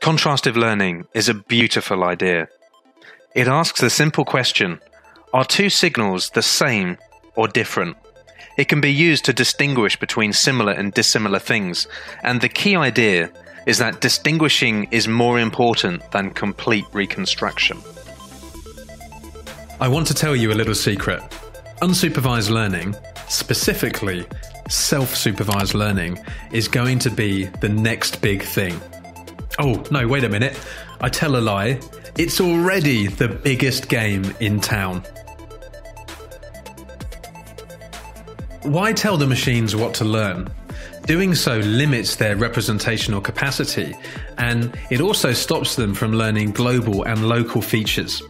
Contrastive learning is a beautiful idea. It asks the simple question Are two signals the same or different? It can be used to distinguish between similar and dissimilar things, and the key idea is that distinguishing is more important than complete reconstruction. I want to tell you a little secret. Unsupervised learning, specifically self supervised learning, is going to be the next big thing. Oh, no, wait a minute. I tell a lie. It's already the biggest game in town. Why tell the machines what to learn? Doing so limits their representational capacity, and it also stops them from learning global and local features.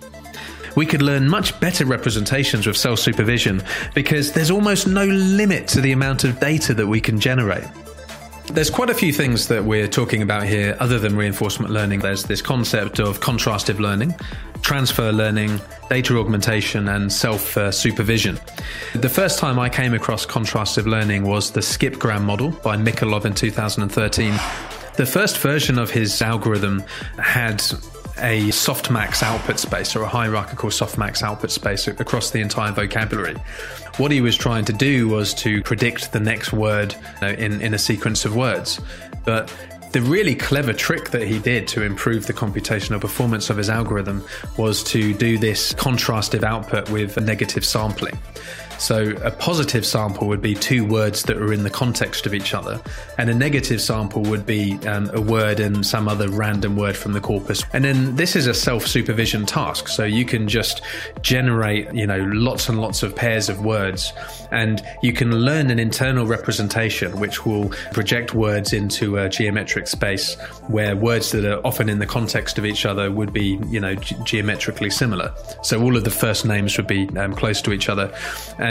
We could learn much better representations with self supervision because there's almost no limit to the amount of data that we can generate. There's quite a few things that we're talking about here other than reinforcement learning. There's this concept of contrastive learning, transfer learning, data augmentation, and self uh, supervision. The first time I came across contrastive learning was the Skipgram model by Mikolov in 2013. The first version of his algorithm had a softmax output space or a hierarchical softmax output space across the entire vocabulary. What he was trying to do was to predict the next word you know, in, in a sequence of words. But the really clever trick that he did to improve the computational performance of his algorithm was to do this contrastive output with negative sampling. So a positive sample would be two words that are in the context of each other, and a negative sample would be um, a word and some other random word from the corpus. And then this is a self-supervision task, so you can just generate, you know, lots and lots of pairs of words, and you can learn an internal representation which will project words into a geometric space where words that are often in the context of each other would be, you know, ge- geometrically similar. So all of the first names would be um, close to each other. And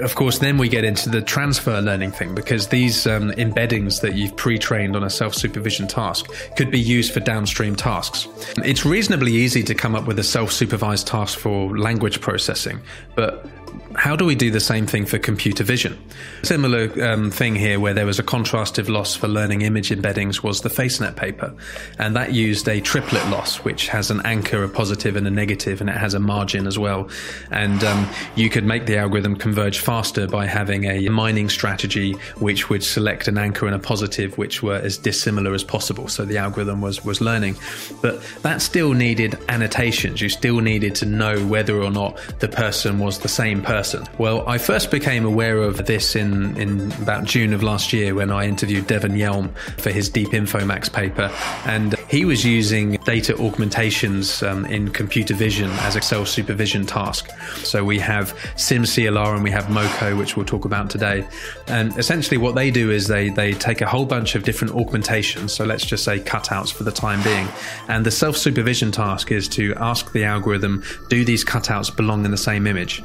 of course, then we get into the transfer learning thing because these um, embeddings that you've pre trained on a self supervision task could be used for downstream tasks. It's reasonably easy to come up with a self supervised task for language processing, but how do we do the same thing for computer vision? Similar um, thing here, where there was a contrastive loss for learning image embeddings, was the FaceNet paper, and that used a triplet loss, which has an anchor, a positive, and a negative, and it has a margin as well. And um, you could make the algorithm converge faster by having a mining strategy which would select an anchor and a positive, which were as dissimilar as possible. So the algorithm was was learning, but that still needed annotations. You still needed to know whether or not the person was the same person? Well, I first became aware of this in, in about June of last year when I interviewed Devon Hjelm for his Deep Infomax paper. And he was using data augmentations um, in computer vision as a self supervision task. So we have SimCLR and we have MoCo, which we'll talk about today. And essentially, what they do is they, they take a whole bunch of different augmentations. So let's just say cutouts for the time being. And the self supervision task is to ask the algorithm, do these cutouts belong in the same image?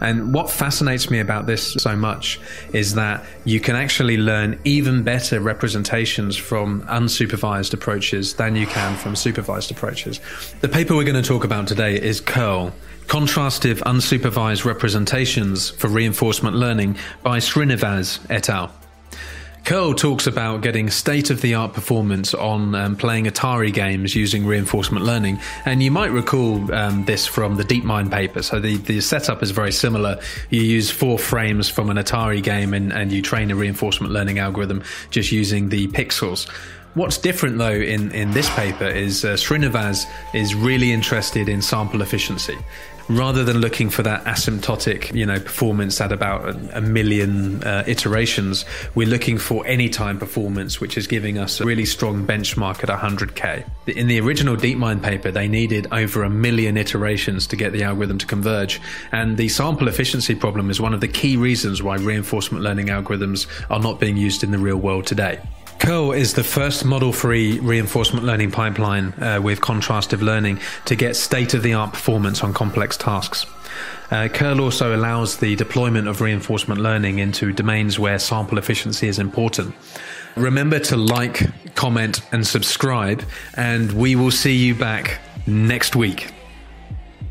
And what fascinates me about this so much is that you can actually learn even better representations from unsupervised approaches than you can from supervised approaches. The paper we're going to talk about today is CURL. Contrastive Unsupervised Representations for Reinforcement Learning by Srinivas et al. CURL talks about getting state of the art performance on um, playing Atari games using reinforcement learning. And you might recall um, this from the DeepMind paper. So the, the setup is very similar. You use four frames from an Atari game and, and you train a reinforcement learning algorithm just using the pixels. What's different though in, in this paper is uh, Srinivas is really interested in sample efficiency rather than looking for that asymptotic, you know, performance at about a, million uh, iterations, we're looking for anytime performance, which is giving us a really strong benchmark at 100k. In the original DeepMind paper, they needed over a million iterations to get the algorithm to converge, and the sample efficiency problem is one of the key reasons why reinforcement learning algorithms are not being used in the real world today. CURL is the first model free reinforcement learning pipeline uh, with contrastive learning to get state of the art performance on complex tasks. Uh, CURL also allows the deployment of reinforcement learning into domains where sample efficiency is important. Remember to like, comment, and subscribe, and we will see you back next week.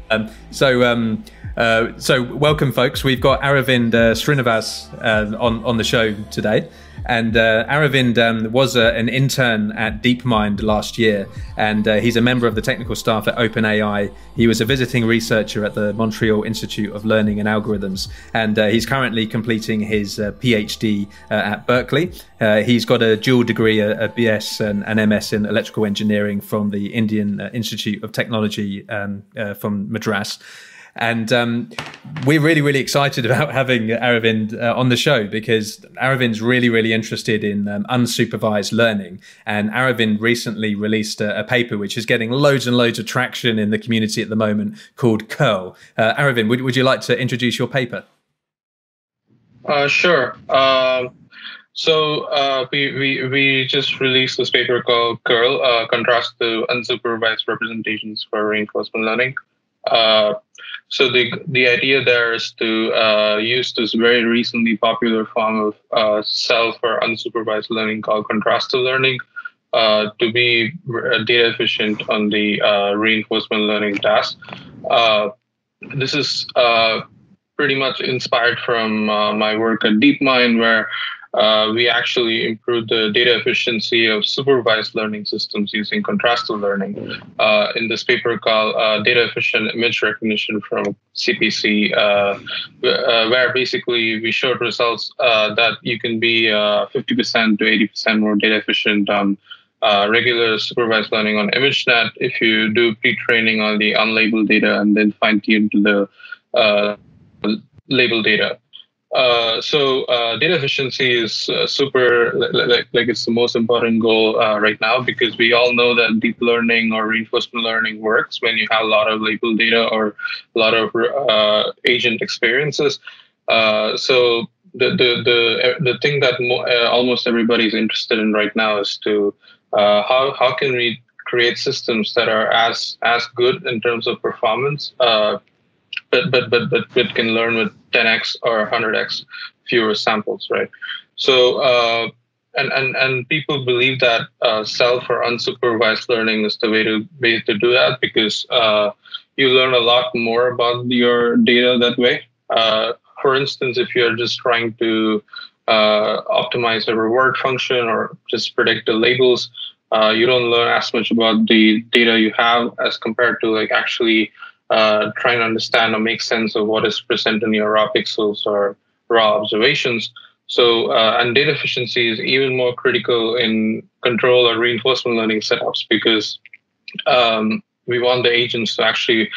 Um, so, um, uh, so welcome, folks. We've got Aravind uh, Srinivas uh, on on the show today. And uh, Aravind um, was uh, an intern at DeepMind last year, and uh, he's a member of the technical staff at OpenAI. He was a visiting researcher at the Montreal Institute of Learning and Algorithms, and uh, he's currently completing his uh, PhD uh, at Berkeley. he's got a dual degree, a, a BS and an MS in electrical engineering from the Indian Institute of Technology um, from Madras. And um, we're really, really excited about having Aravind uh, on the show because Aravind's really, really interested in um, unsupervised learning. And Aravind recently released a, a, paper which is getting loads and loads of traction in the community at the moment called Curl. Uh, Aravind, would, would you like to introduce your paper? Uh, sure. Um, so uh, we, we we just released this paper called Curl, uh, Contrastive Unsupervised Representations for Reinforcement Learning. Uh, so the the idea there is to uh, use this very recently popular form of uh, self or unsupervised learning called contrastive learning uh, to be data efficient on the uh, reinforcement learning task. Uh, this is pretty much inspired from my work at DeepMind, where uh, we actually improved the data efficiency of supervised learning systems using contrastive learning uh, in this paper called uh, Data Efficient Image Recognition from CPC, uh, uh, where basically we showed results uh, that you can be 50% to 80% more data efficient on regular supervised learning on ImageNet if you do pre-training on the unlabeled data and then fine-tune to the labeled data. Uh, so uh, data efficiency is uh, super like, like it's the most important goal uh, right now because we all know that deep learning or reinforcement learning works when you have a lot of label data or a lot of uh, agent experiences. so the, the the the thing that mo- almost everybody is interested in right now is to how how can we create systems that are as as good in terms of performance but but but but, but can learn with 10x or 100x fewer samples, right? So uh, and and and people believe that uh, self or unsupervised learning is the way to way to do that because uh, you learn a lot more about your data that way. Uh, for instance, if you're just trying to uh, optimize a reward function or just predict the labels, uh, you don't learn as much about the data you have as compared to like actually uh, trying to understand or make sense of what is present in your raw pixels or raw observations. So, uh, and data efficiency is even more critical in control or reinforcement learning setups because um, we want the agents to actually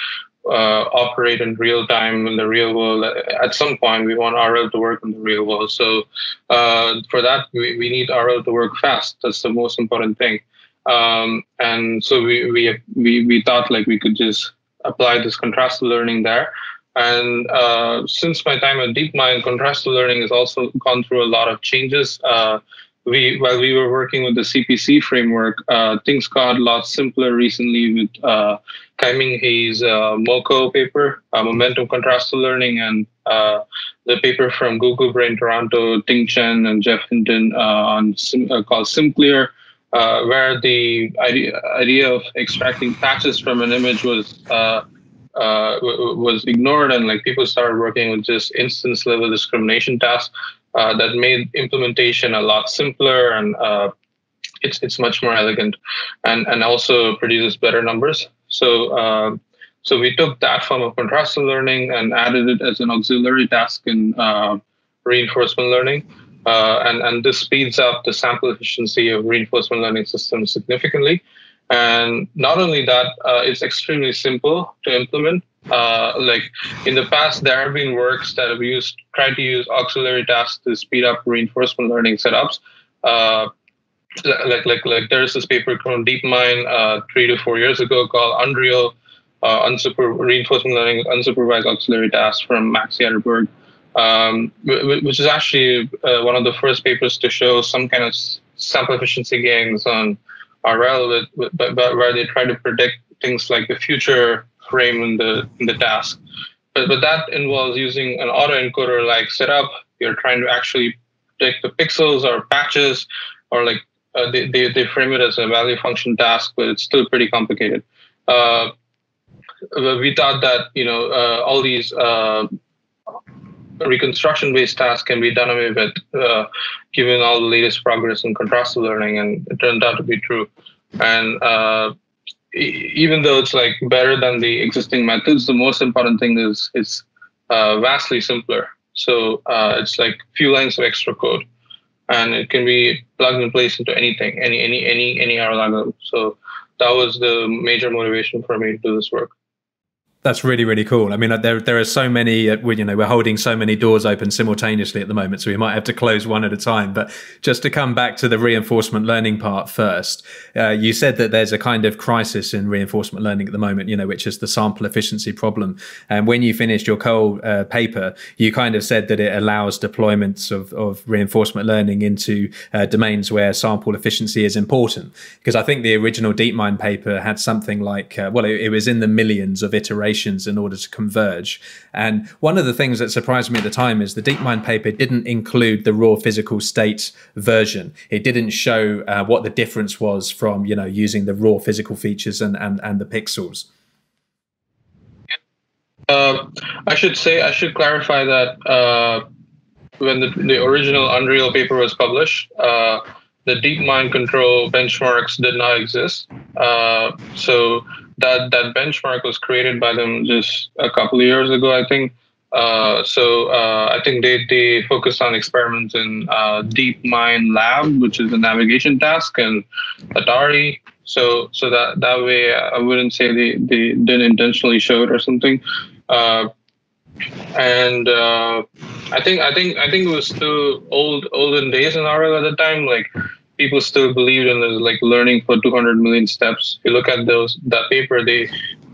uh, operate in real time in the real world. At some point, we want RL to work in the real world. So, uh, for that, we, we need RL to work fast. That's the most important thing. Um, and so we, we we we thought like we could just apply this contrastive learning there. And uh, since my time at DeepMind, contrastive learning has also gone through a lot of changes. Uh, we, while we were working with the CPC framework, uh, things got a lot simpler recently with uh, Kaiming He's uh, MoCo paper, uh, Momentum Contrastive Learning, and uh, the paper from Google Brain Toronto, Ting Chen and Geoff Hinton on called SimCLR, uh, where the idea, idea of extracting patches from an image was uh, uh, was ignored, and like people started working with just instance level discrimination tasks uh, that made implementation a lot simpler and uh, it's it's much more elegant, and and also produces better numbers. So. Uh, so we took that form of contrastive learning and added it as an auxiliary task in reinforcement learning. Uh, and, and this speeds up the sample efficiency of reinforcement learning systems significantly. And not only that, uh, it's extremely simple to implement. Uh, like in the past, there have been works that have used tried to use auxiliary tasks to speed up reinforcement learning setups. Uh, like like like there's this paper from DeepMind uh, three to four years ago called Unreal uh, reinforcement learning unsupervised auxiliary tasks from Max Jaderberg um, which is actually uh, one of the first papers to show some kind of sample efficiency gains on RL, with, but, but where they try to predict things like the future frame in the in the task. But but that involves using an autoencoder like setup. You're trying to actually predict the pixels or patches, or like uh, they, they they frame it as a value function task, but it's still pretty complicated. Uh, we thought that you know uh, all these uh, reconstruction based tasks can be done away with uh, given all the latest progress in contrastive learning and it turned out to be true. And uh, e- even though it's like better than the existing methods the most important thing is it's uh, vastly simpler. So uh, it's like few lines of extra code and it can be plugged and placed into anything any any any any algorithm so that was the major motivation for me to do this work that's really really cool. I mean, uh, there there are so many. Uh, you know, we're holding so many doors open simultaneously at the moment, so we might have to close one at a time. But just to come back to the reinforcement learning part first, uh, you said that there's a kind of crisis in reinforcement learning at the moment. You know, which is the sample efficiency problem. And when you finished your Curl uh, paper, you kind of said that it allows deployments of of reinforcement learning into uh, domains where sample efficiency is important. Because I think the original DeepMind paper had something like, well, it, it was in the millions of iterations in order to converge. And one of the things that surprised me at the time is the DeepMind paper didn't include the raw physical state version. It didn't show uh, what the difference was from you know using the raw physical features and and, and the pixels. Uh, I should say I should clarify that uh, when the, the original Unreal paper was published, uh, the DeepMind control benchmarks did not exist. Uh, so that that benchmark was created by them just a couple of years ago, I think. Uh, so uh, I think they they focused on experiments in uh, DeepMind Lab, which is a navigation task, and Atari. So so that that way, I wouldn't say they, they didn't intentionally show it or something. Uh, and uh, I think I think I think it was still old olden days in RL at the time. Like people still believed in this, like learning for 200 million steps. If you look at those that paper, they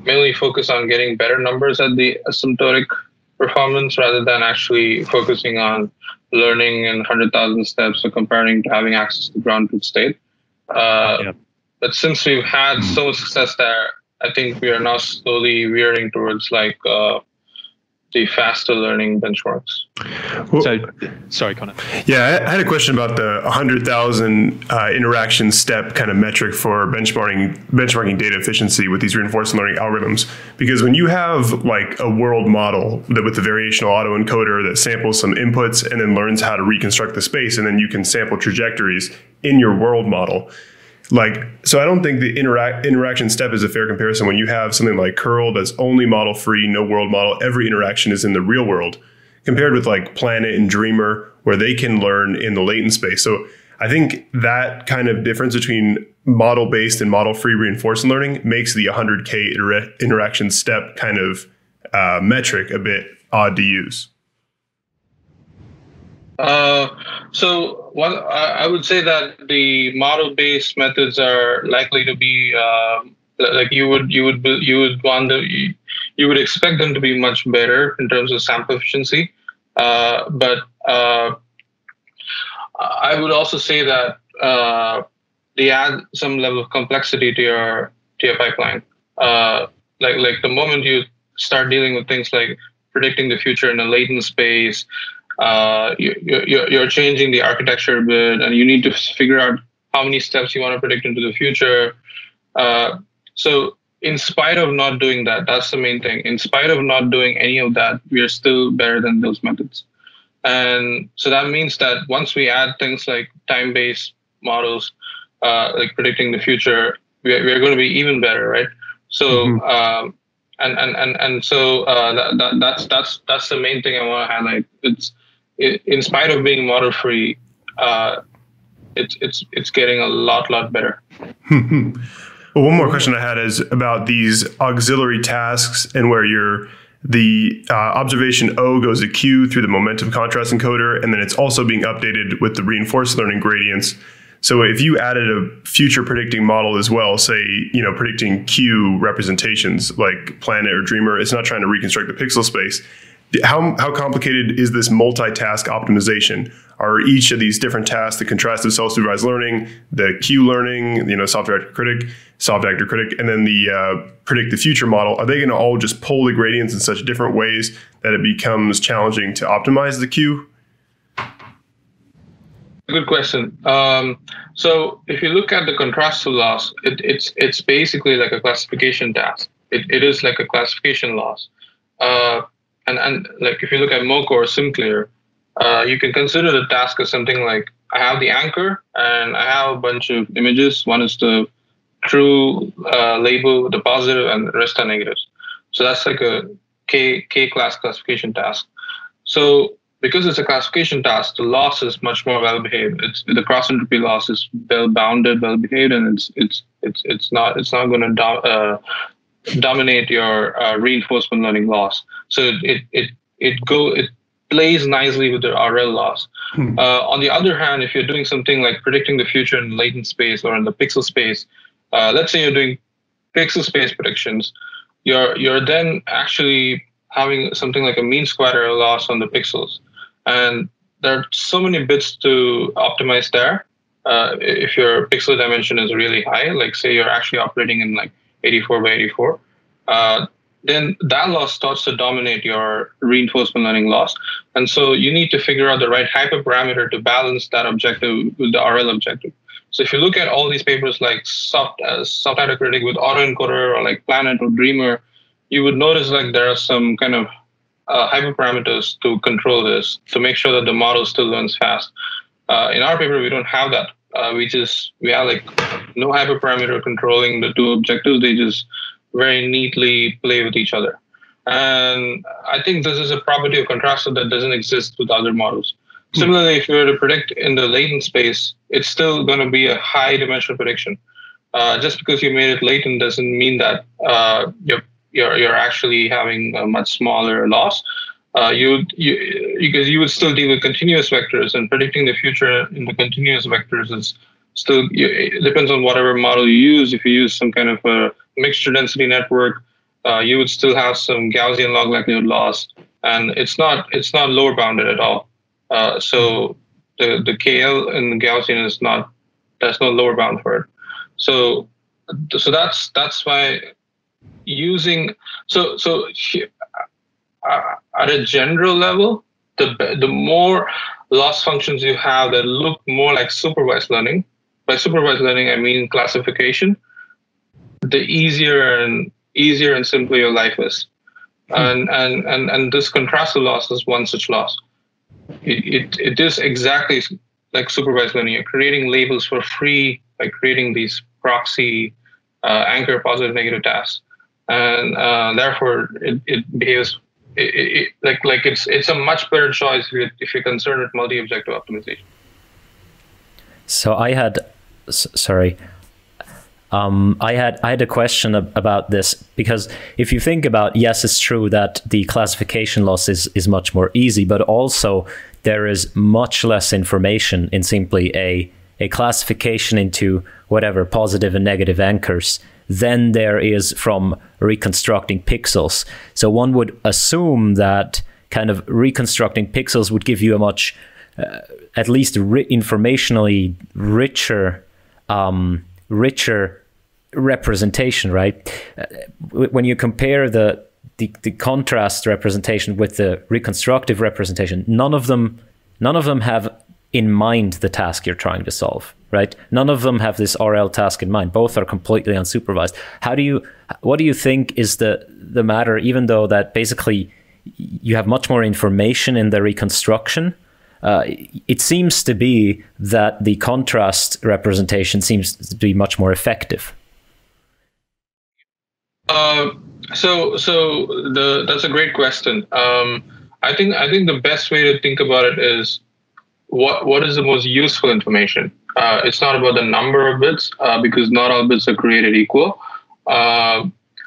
mainly focus on getting better numbers at the asymptotic performance rather than actually focusing on learning in 100,000 steps or comparing to having access to ground truth state. Uh, yeah. But since we've had so much success there, I think we are now slowly veering towards like uh, the faster learning benchmarks. Well, so, sorry, Connor. Yeah, I had a question about the 100,000 uh, interaction step kind of metric for benchmarking benchmarking data efficiency with these reinforcement learning algorithms. Because when you have like a world model that with the variational autoencoder that samples some inputs and then learns how to reconstruct the space, and then you can sample trajectories in your world model like so i don't think the interact interaction step is a fair comparison. When you have something like curl that's only model free no world model every interaction is in the real world compared with like planet and dreamer where they can learn in the latent space. So i think that kind of difference between model based and model free reinforcement learning makes the 100k inter- interaction step kind of uh, metric a bit odd to use uh, so I would say that the model-based methods are likely to be uh, like you would you would you would want to you would expect them to be much better in terms of sample efficiency, uh, but uh, I would also say that uh, they add some level of complexity to your to your pipeline. Uh, like like the moment you start dealing with things like predicting the future in a latent space, uh, you, you're, you're changing the architecture a bit and you need to figure out how many steps you want to predict into the future. Uh, so in spite of not doing that, that's the main thing. In spite of not doing any of that, we are still better than those methods. And so that means that once we add things like time-based models, uh, like predicting the future, we are, we are going to be even better, right? So, mm-hmm. um, and, and, and, and so uh, that, that, that's, that's, that's the main thing I want to highlight. It's, in spite of being model free, uh, it's it's it's getting a lot lot better. well, one more question I had is about these auxiliary tasks and where your the uh, observation O goes to Q through the momentum contrast encoder, and then it's also being updated with the reinforced learning gradients. So if you added a future predicting model as well, say, you know, predicting Q representations like Planet or Dreamer, it's not trying to reconstruct the pixel space how, how complicated is this multitask optimization? Are each of these different tasks, the contrastive self-supervised learning, the Q learning, you know, soft-actor critic, soft-actor critic, and then the uh, predict the future model, are they going to all just pull the gradients in such different ways that it becomes challenging to optimize the Q? Good question. Um, so if you look at the contrastive loss, it, it's it's basically like a classification task. It, it is like a classification loss. Uh, and and like if you look at MoCo or SimCLR, uh, you can consider the task as something like I have the anchor and I have a bunch of images. One is the true uh, label, the positive, and the rest are negatives. So that's like a K K class classification task. So because it's a classification task, the loss is much more well behaved. It's the cross entropy loss is well bounded, well behaved, and it's it's it's it's not it's not going to do, uh, dominate your uh, reinforcement learning loss. So it it it go it plays nicely with the RL loss. Hmm. Uh, on the other hand, if you're doing something like predicting the future in latent space or in the pixel space, uh, let's say you're doing pixel space predictions, you're you're then actually having something like a mean square error loss on the pixels, and there are so many bits to optimize there. Uh, if your pixel dimension is really high, like say you're actually operating in like 84 by 84, uh, then that loss starts to dominate your reinforcement learning loss. And so you need to figure out the right hyperparameter to balance that objective with the RL objective. So if you look at all these papers like soft uh, soft critic with autoencoder or like Planet or Dreamer, you would notice like there are some kind of uh, hyperparameters to control this to make sure that the model still learns fast. Uh, in our paper, we don't have that. Uh, we just we have like no hyperparameter controlling the two objectives. They just very neatly play with each other. And I think this is a property of contrastor that doesn't exist with other models. Hmm. Similarly, if you were to predict in the latent space, it's still going to be a high dimensional prediction. Uh, just because you made it latent doesn't mean that uh, you're, you're, you're actually having a much smaller loss. Uh, you, you because you would still deal with continuous vectors and predicting the future in the continuous vectors is still it depends on whatever model you use. If you use some kind of a mixture density network, uh, you would still have some Gaussian log likelihood loss, and it's not it's not lower bounded at all. Uh, so the the KL in the Gaussian is not there's no lower bound for it. So so that's that's why using so so uh, at a general level, the the more loss functions you have that look more like supervised learning. By supervised learning, I mean classification the easier and easier and simpler your life is. Hmm. And, and and and this contrastor loss is one such loss. It, it, it is exactly like supervised learning. You're creating labels for free by creating these proxy uh, anchor positive negative tasks, and uh, therefore it, it behaves it, like like it's it's a much better choice if you're, if you're concerned with multi-objective optimization. So I had, sorry, um, I had I had a question ab- about this because if you think about yes, it's true that the classification loss is is much more easy, but also there is much less information in simply a a classification into whatever positive and negative anchors than there is from reconstructing pixels. So one would assume that kind of reconstructing pixels would give you a much uh, at least ri- informationally richer um, richer representation, right? Uh, when you compare the, the, the contrast representation with the reconstructive representation, none of them none of them have in mind the task you're trying to solve, right? None of them have this RL task in mind. Both are completely unsupervised. How do you what do you think is the the matter even though that basically you have much more information in the reconstruction uh, it seems to be that the contrast representation seems to be much more effective. Uh, so so the that's a great question. Um, I think I think the best way to think about it is what what is the most useful information. Uh, it's not about the number of bits uh, because not all bits are created equal. Uh,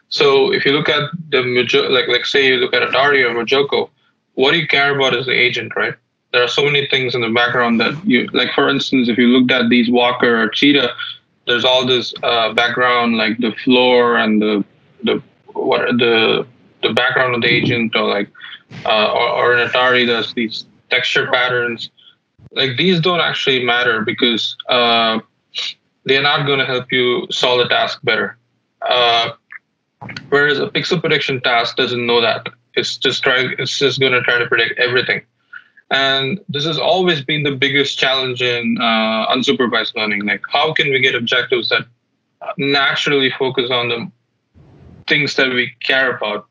so if you look at the like like say you look at Atari or MuJoCo, what do you care about is the agent, right? There are so many things in the background that you like. For instance, if you looked at these Walker or Cheetah, there's all this uh, background like the floor and the the what the the background of the agent or like uh, or, or in Atari there's these texture patterns like these don't actually matter because uh, they're not going to help you solve the task better. Uh, whereas a pixel prediction task doesn't know that. It's just trying. It's just going to try to predict everything. And this has always been the biggest challenge in uh, unsupervised learning. Like, how can we get objectives that naturally focus on the things that we care about,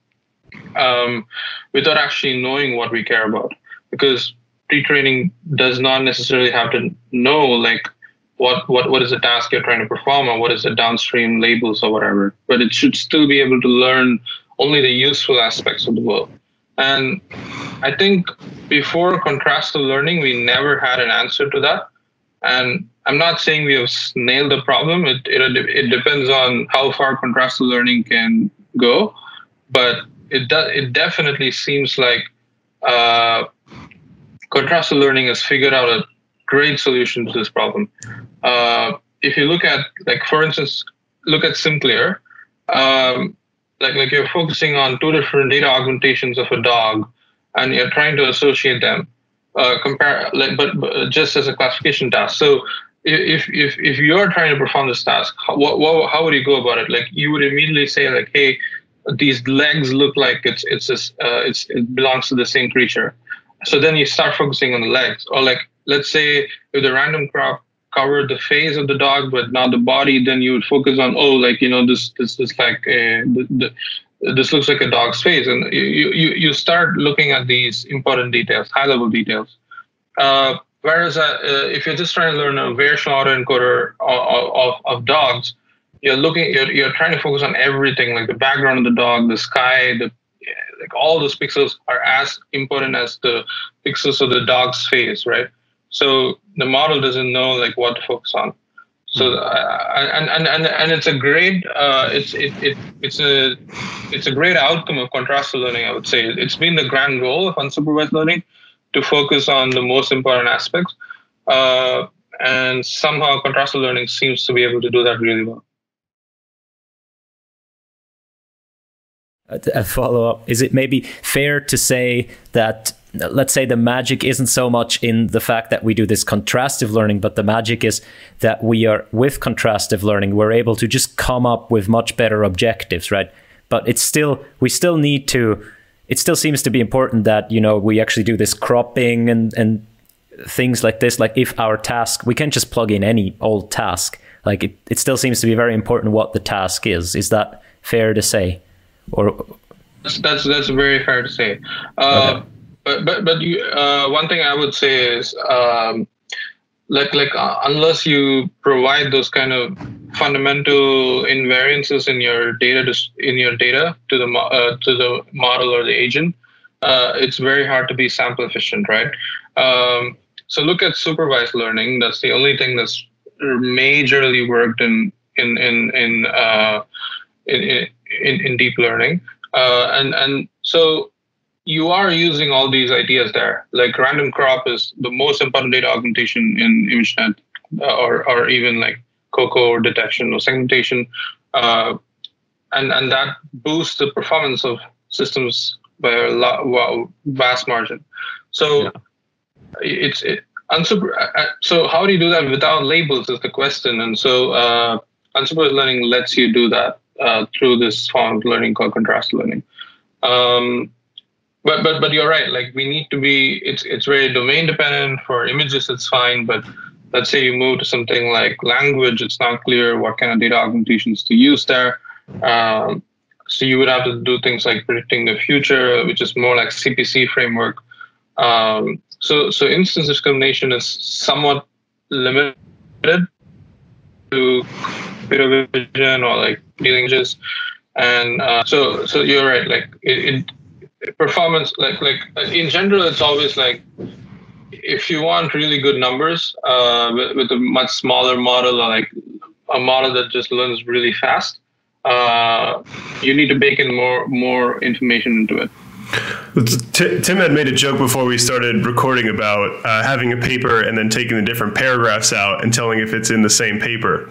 um, without actually knowing what we care about. Because pre-training does not necessarily have to know like what what what is the task you're trying to perform or what is the downstream labels or whatever. But it should still be able to learn only the useful aspects of the world. And I think before contrastive learning, we never had an answer to that. And I'm not saying we have nailed the problem. It, it, it depends on how far contrastive learning can go. But it, does, it definitely seems like uh, contrastive learning has figured out a great solution to this problem. Uh, if you look at, like, for instance, look at SimCLR. Um, like like you're focusing on two different data augmentations of a dog and you're trying to associate them uh, compare like but, but, just as a classification task so if if if you're trying to perform this task how, what, how would you go about it like you would immediately say like hey these legs look like it's it's this, uh, it's it belongs to the same creature so then you start focusing on the legs. Or like let's say if the random crop covered the face of the dog but not the body then you would focus on oh like you know this this is like a, the, the, this looks like a dog's face. And you, you you start looking at these important details high level details. Uh, whereas uh, uh, if you're just trying to learn a variational autoencoder of, of, of dogs you're looking you're, you're trying to focus on everything like the background of the dog the sky the like all those pixels are as important as the pixels of the dog's face right so the model doesn't know like what to focus on. So uh, and, and and and it's a great uh, it's it, it it's a it's a great outcome of contrastive learning. I would say it's been the grand goal of unsupervised learning to focus on the most important aspects, uh, and somehow contrastive learning seems to be able to do that really well. A uh, follow up: Is it maybe fair to say that let's say the magic isn't so much in the fact that we do this contrastive learning, but the magic is that we are with contrastive learning, we're able to just come up with much better objectives, right? But it's still, we still need to, it still seems to be important that, you know, we actually do this cropping and, and things like this. Like if our task, we can't just plug in any old task. Like it, it still seems to be very important what the task is. Is that fair to say? Or that's that's, that's very fair to say. Uh, okay but but but you, uh, one thing I would say is um, like like uh, unless you provide those kind of fundamental invariances in your data to, in your data to the uh, to the model or the agent, uh, it's very hard to be sample efficient, right? Um, so look at supervised learning. That's the only thing that's majorly worked in in in in uh, in, in, in deep learning, uh, and and so you are using all these ideas there. Like random crop is the most important data augmentation in ImageNet, uh, or or even like COCO or detection or segmentation, uh, and and that boosts the performance of systems by a lot, well, vast margin. So yeah. it's it, unsuper. Uh, uh, so how do you do that without labels? Is the question. And so uh, unsupervised learning lets you do that uh, through this form of learning called contrast learning. Um, but but but you're right. Like we need to be it's it's very domain dependent. For images it's fine. But let's say you move to something like language it's not clear what kind of data augmentations to use there. Um, so you would have to do things like predicting the future which is more like cpc framework. Um, so so instance discrimination is somewhat limited to computer vision or like dealing just and uh, so so you're right like it performance like like in general it's always like if you want really good numbers uh, with, with, a much smaller model or like a model that just learns really fast uh, you need to bake in more more information into it Tim had made a joke before we started recording about uh, having a paper and then taking the different paragraphs out and telling if it's in the same paper.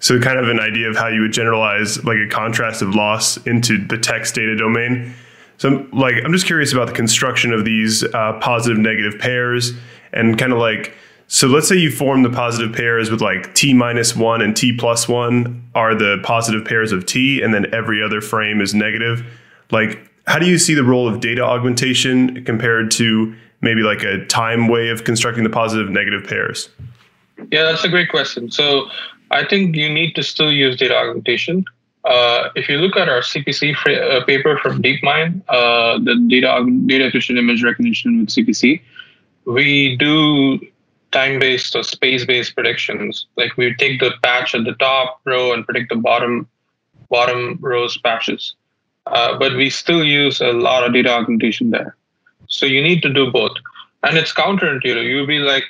So, kind of an idea of how you would generalize like a contrast of loss into the text data domain. So, like, I'm just curious about the construction of these uh, positive negative pairs and kind of like, so let's say you form the positive pairs with like t minus one and t plus one are the positive pairs of t, and then every other frame is negative. Like, how do you see the role of data augmentation compared to maybe like a time way of constructing the positive negative pairs? Yeah, that's a great question. So I think you need to still use data augmentation uh, if you look at our CPC uh, paper from DeepMind, uh, the data data efficient image recognition with CPC, we do time-based or space-based predictions. Like we take the patch at the top row and predict the bottom bottom rows patches, uh, but we still use a lot of data augmentation there. So you need to do both, and it's counterintuitive. You'll be like,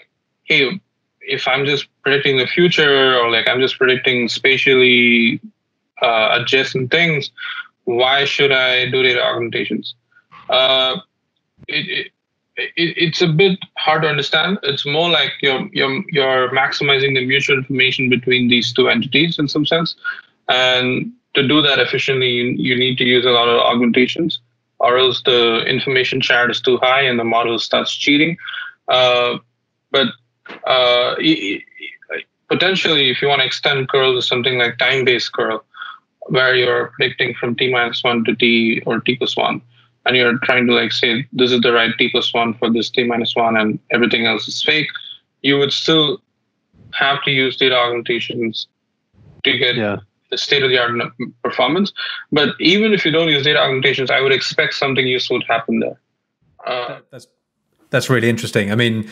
hey, if I'm just predicting the future or like I'm just predicting spatially uh, adjacent things, why should I do data augmentations? Uh, it, it, it, it's a bit hard to understand. It's more like you're, you're, you're maximizing the mutual information between these two entities in some sense. And to do that efficiently, you, you need to use a lot of augmentations, or else the information shared is too high and the model starts cheating. Uh, but uh, potentially, if you want to extend curl to something like time-based curl, where you're predicting from t minus one to t or t plus one, and you're trying to like say this is the right t plus one for this t minus one, and everything else is fake, you would still have to use data augmentations to get yeah. the state of the art performance. But even if you don't use data augmentations, I would expect something useful to happen there. Uh, that's that's really interesting. I mean,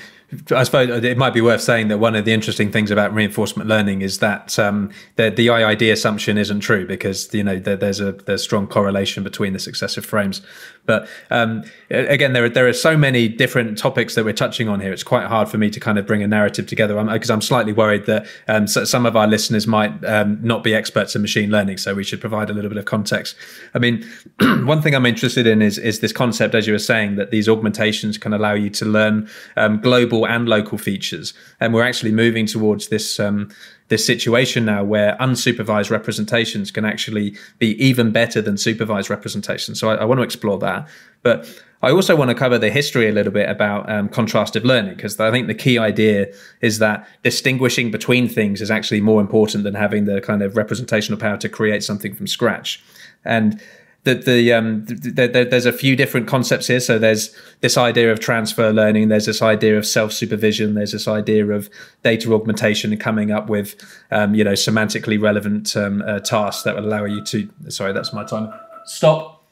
I suppose it might be worth saying that one of the interesting things about reinforcement learning is that um, the, the IID assumption isn't true because you know there, there's a there's strong correlation between the successive frames. But um, again, there are there are so many different topics that we're touching on here. It's quite hard for me to kind of bring a narrative together because I'm, I'm, slightly worried that um, so some of our listeners might um, not be experts in machine learning. So we should provide a little bit of context. I mean, one thing I'm interested in is is this concept, as you were saying, that these augmentations can allow you to learn um, global and local features. And we're actually moving towards this um, this situation now where unsupervised representations can actually be even better than supervised representations. So I, I want to explore that, but I also want to cover the history a little bit about um, contrastive learning because I think the key idea is that distinguishing between things is actually more important than having the kind of representational power to create something from scratch. And the, the um the, the, there's a few different concepts here. So there's this idea of transfer learning. There's this idea of self supervision. There's this idea of data augmentation and coming up with um, you know semantically relevant um, uh, tasks that would allow you to. Sorry, that's my time. Stop.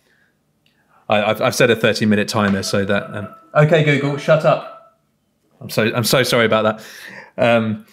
I, have I've set a 30 minute timer so that. Um, okay, Google, shut up. I'm so I'm so sorry about that. Um,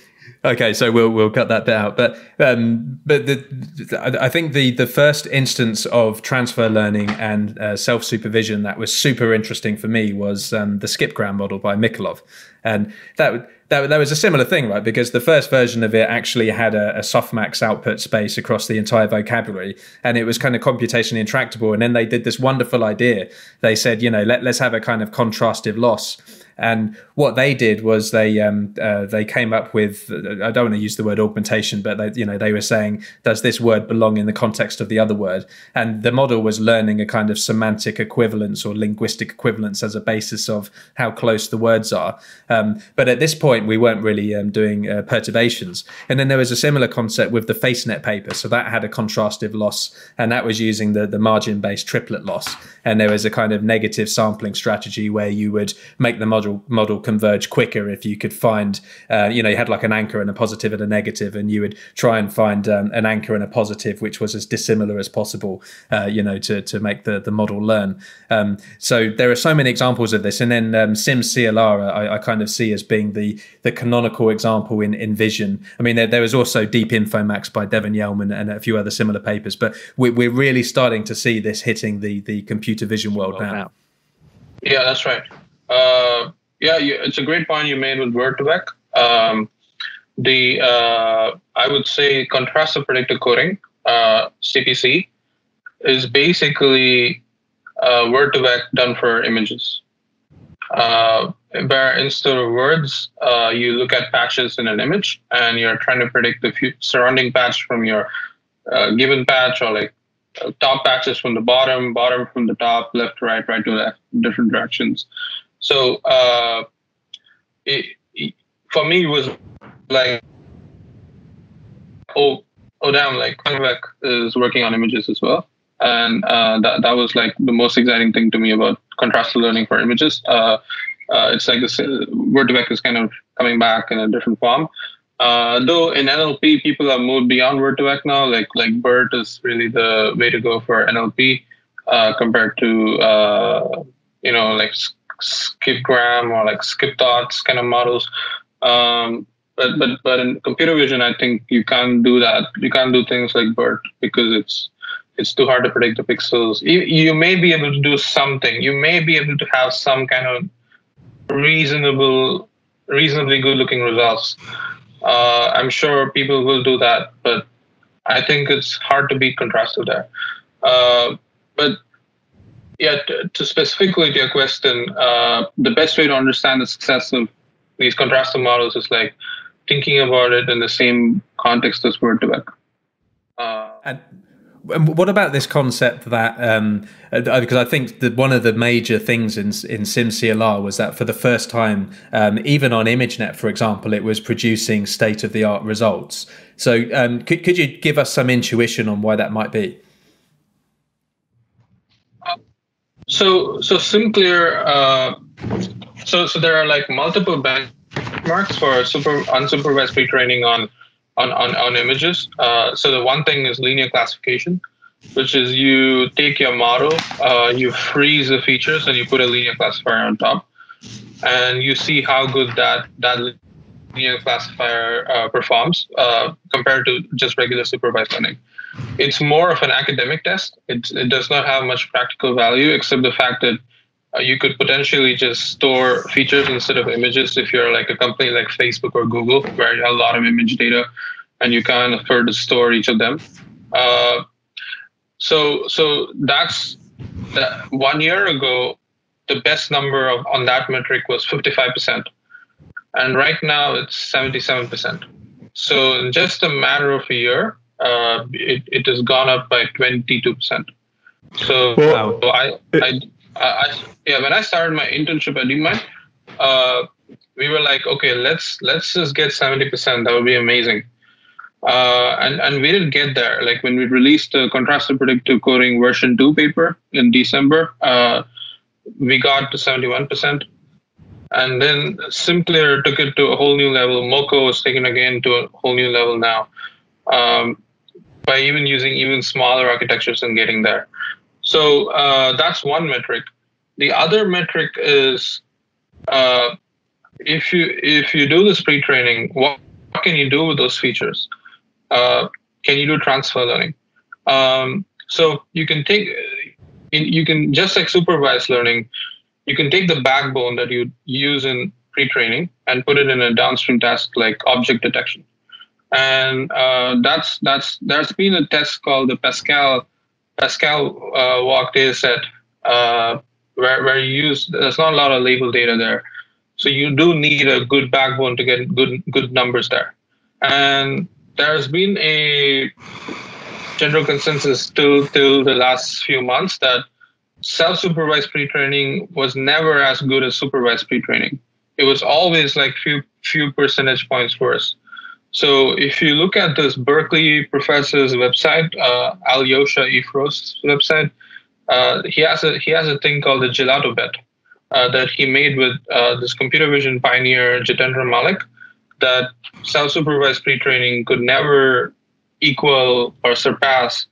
Okay, so we'll we'll cut that out. But um, but the, I think the the first instance of transfer learning and uh, self supervision that was super interesting for me was um, the skipgram model by Mikolov, and that that, that was a similar thing, right? Because the first version of it actually had a, a softmax output space across the entire vocabulary, and it was kind of computationally intractable. And then they did this wonderful idea. They said, you know, let, let's have a kind of contrastive loss and what they did was they um, uh, they came up with I don't want to use the word augmentation, but they, you know they were saying does this word belong in the context of the other word? And the model was learning a kind of semantic equivalence or linguistic equivalence as a basis of how close the words are. Um, but at this point, we weren't really um, doing uh, perturbations. And then there was a similar concept with the FaceNet paper, so that had a contrastive loss, and that was using the the margin based triplet loss. And there was a kind of negative sampling strategy where you would make the model model model converge quicker if you could find uh, you know you had like an anchor and a positive and a negative and you would try and find um, an anchor and a positive which was as dissimilar as possible uh, you know to to make the the model learn um, so there are so many examples of this and then um, sims CLR I, I, kind of see as being the the canonical example in in vision I mean there, there was also deep infomax by Devon Yellman and a few other similar papers but we, we're really starting to see this hitting the the computer vision world now. Yeah, that's right. Uh, yeah, you, it's a great point you made with Word2Vec. Um, the uh, I would say contrastive predictive coding uh, CPC is basically uh, Word2Vec done for images. Uh, where instead of words, uh, you look at patches in an image and you're trying to predict the surrounding patch from your given patch or like top patches from the bottom, bottom from the top, left right, right to left, different directions. So uh, it, it, for me, it was like, oh, oh damn, like Word2Vec is working on images as well. And uh, that, that was like the most exciting thing to me about contrastive learning for images. Uh, uh, it's like this uh, Word2Vec is kind of coming back in a different form. Uh, though in NLP, people have moved beyond word2vec now. Like like BERT is really the way to go for NLP uh, compared to uh, you know like skipgram or like skip thoughts kind of models. Um, but but but in computer vision, I think you can't do that. You can't do things like BERT because it's it's too hard to predict the pixels. You, you may be able to do something. You may be able to have some kind of reasonable, reasonably good looking results. Uh, I'm sure people will do that, but I think it's hard to be contrastive there. Uh, but yeah, to, to, specifically to your question, uh, the best way to understand the success of these contrastive models is like thinking about it in the same context as word2vec. Uh, and what about this concept that um, uh, because I think that one of the major things in in SimCLR was that for the first time, um, even on ImageNet, for example, it was producing state of the art results. So, um, could could you give us some intuition on why that might be? So, so SimCLR. Uh, so, so there are like multiple benchmarks for super unsupervised pre-training on on, on, on images. Uh, so the one thing is linear classification, which is you take your model, uh, you freeze the features, and you put a linear classifier on top, and you see how good that that linear classifier uh, performs uh, compared to just regular supervised learning. It's more of an academic test. It, it does not have much practical value except the fact that uh, you could potentially just store features instead of images if you're like a company like Facebook or Google, where you have a lot of image data and you can't afford to store each of them. Uh, so, so that's that one year ago, the best number of, on that metric was 55%. And right now it's 77%. So in just a matter of a year, uh, it, it has gone up by 22%. So, well, I, I, I, yeah, when I started my internship at DeepMind, uh, we were like, okay, let's let's just get seventy percent. That would be amazing. Uh, and and we didn't get there. Like when we released the contrastive predictive coding version two paper in December, uh, we got to seventy one percent. And then SimCLR took it to a whole new level. MoCo was taken again to a whole new level now, um, by even using even smaller architectures and getting there. So uh, that's one metric. The other metric is uh, if you if you do this pre-training, what, what can you do with those features? Uh, can you do transfer learning? Um, so you can take you can just like supervised learning, you can take the backbone that you use in pre-training and put it in a downstream task like object detection. And uh, that's that's there's been a test called the Pascal Pascal uh, VOC data set uh, where, where you use, there's not a lot of label data there. So you do need a good backbone to get good good numbers there. And there's been a general consensus till till the last few months that self-supervised pre-training was never as good as supervised pre-training. It was always like few few percentage points worse. So if you look at this Berkeley professor's website, uh, Alyosha Efros' website, uh, he has a he has a thing called the Gelato bet uh, that he made with uh, this computer vision pioneer Jitendra Malik that self-supervised pre-training could never equal or surpass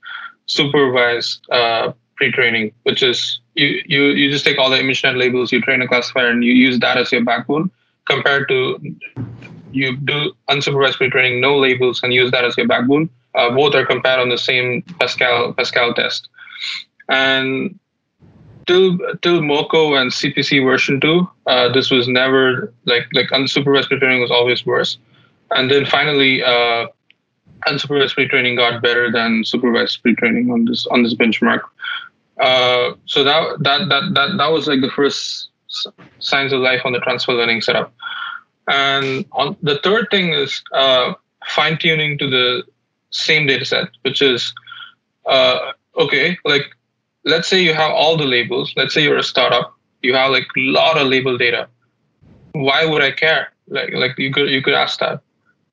supervised uh, pre-training, which is you, you you just take all the ImageNet labels, you train a classifier, and you use that as your backbone, compared to you do unsupervised pre-training, no labels, and use that as your backbone. Uh, both are compared on the same Pascal Pascal test. And till till MoCo and CPC version two, uh, this was never like like unsupervised pre-training was always worse. And then finally, uh, unsupervised pre-training got better than supervised pre-training on this on this benchmark. Uh, so that, that that that that was like the first signs of life on the transfer learning setup. And on the third thing is uh, fine tuning to the same data set, which is uh, okay, like let's say you have all the labels. Let's say you're a startup, you have like a lot of label data. Why would I care? Like, like you could you could ask that.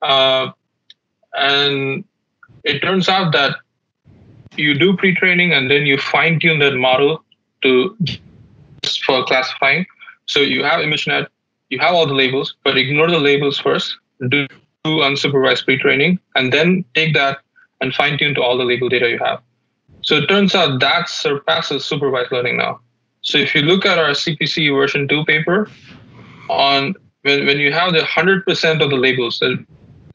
Uh, and it turns out that you do pre-training and then you fine tune that model to for classifying. So you have ImageNet, you have all the labels, but ignore the labels first. Do unsupervised pre-training and then take that and fine tune to all the label data you have. So it turns out that surpasses supervised learning now. So if you look at our CPC version 2 paper, on when, when you have the 100% of the labels,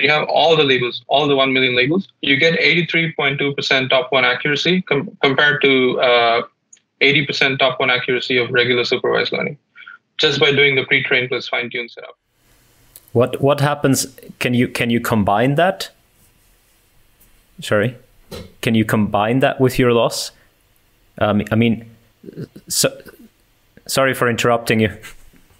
you have all the labels, all the 1 million labels, you get 83.2% top one accuracy com- compared to uh, 80% top one accuracy of regular supervised learning just by doing the pre-train plus fine-tune setup. What what happens? Can you can you combine that? Sorry, can you combine that with your loss? Um, I mean, so, sorry for interrupting you.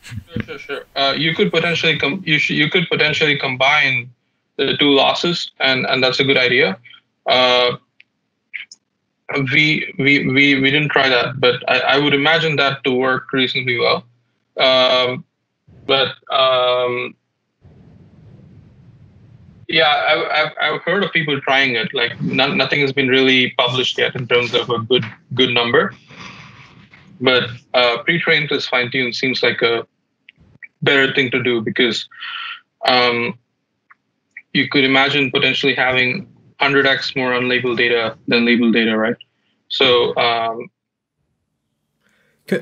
Sure, sure, sure. Uh, you could potentially com- you sh- you could potentially combine the two losses, and and that's a good idea. Uh, we we we we didn't try that, but I, I would imagine that to work reasonably well. Um, but um, yeah, I, have I've heard of people trying it. Like no, nothing has been really published yet in terms of a good good number. But uh, pre-trained plus fine-tuned seems like a better thing to do because um, you could imagine potentially having 100x more unlabeled data than labeled data, right? So um,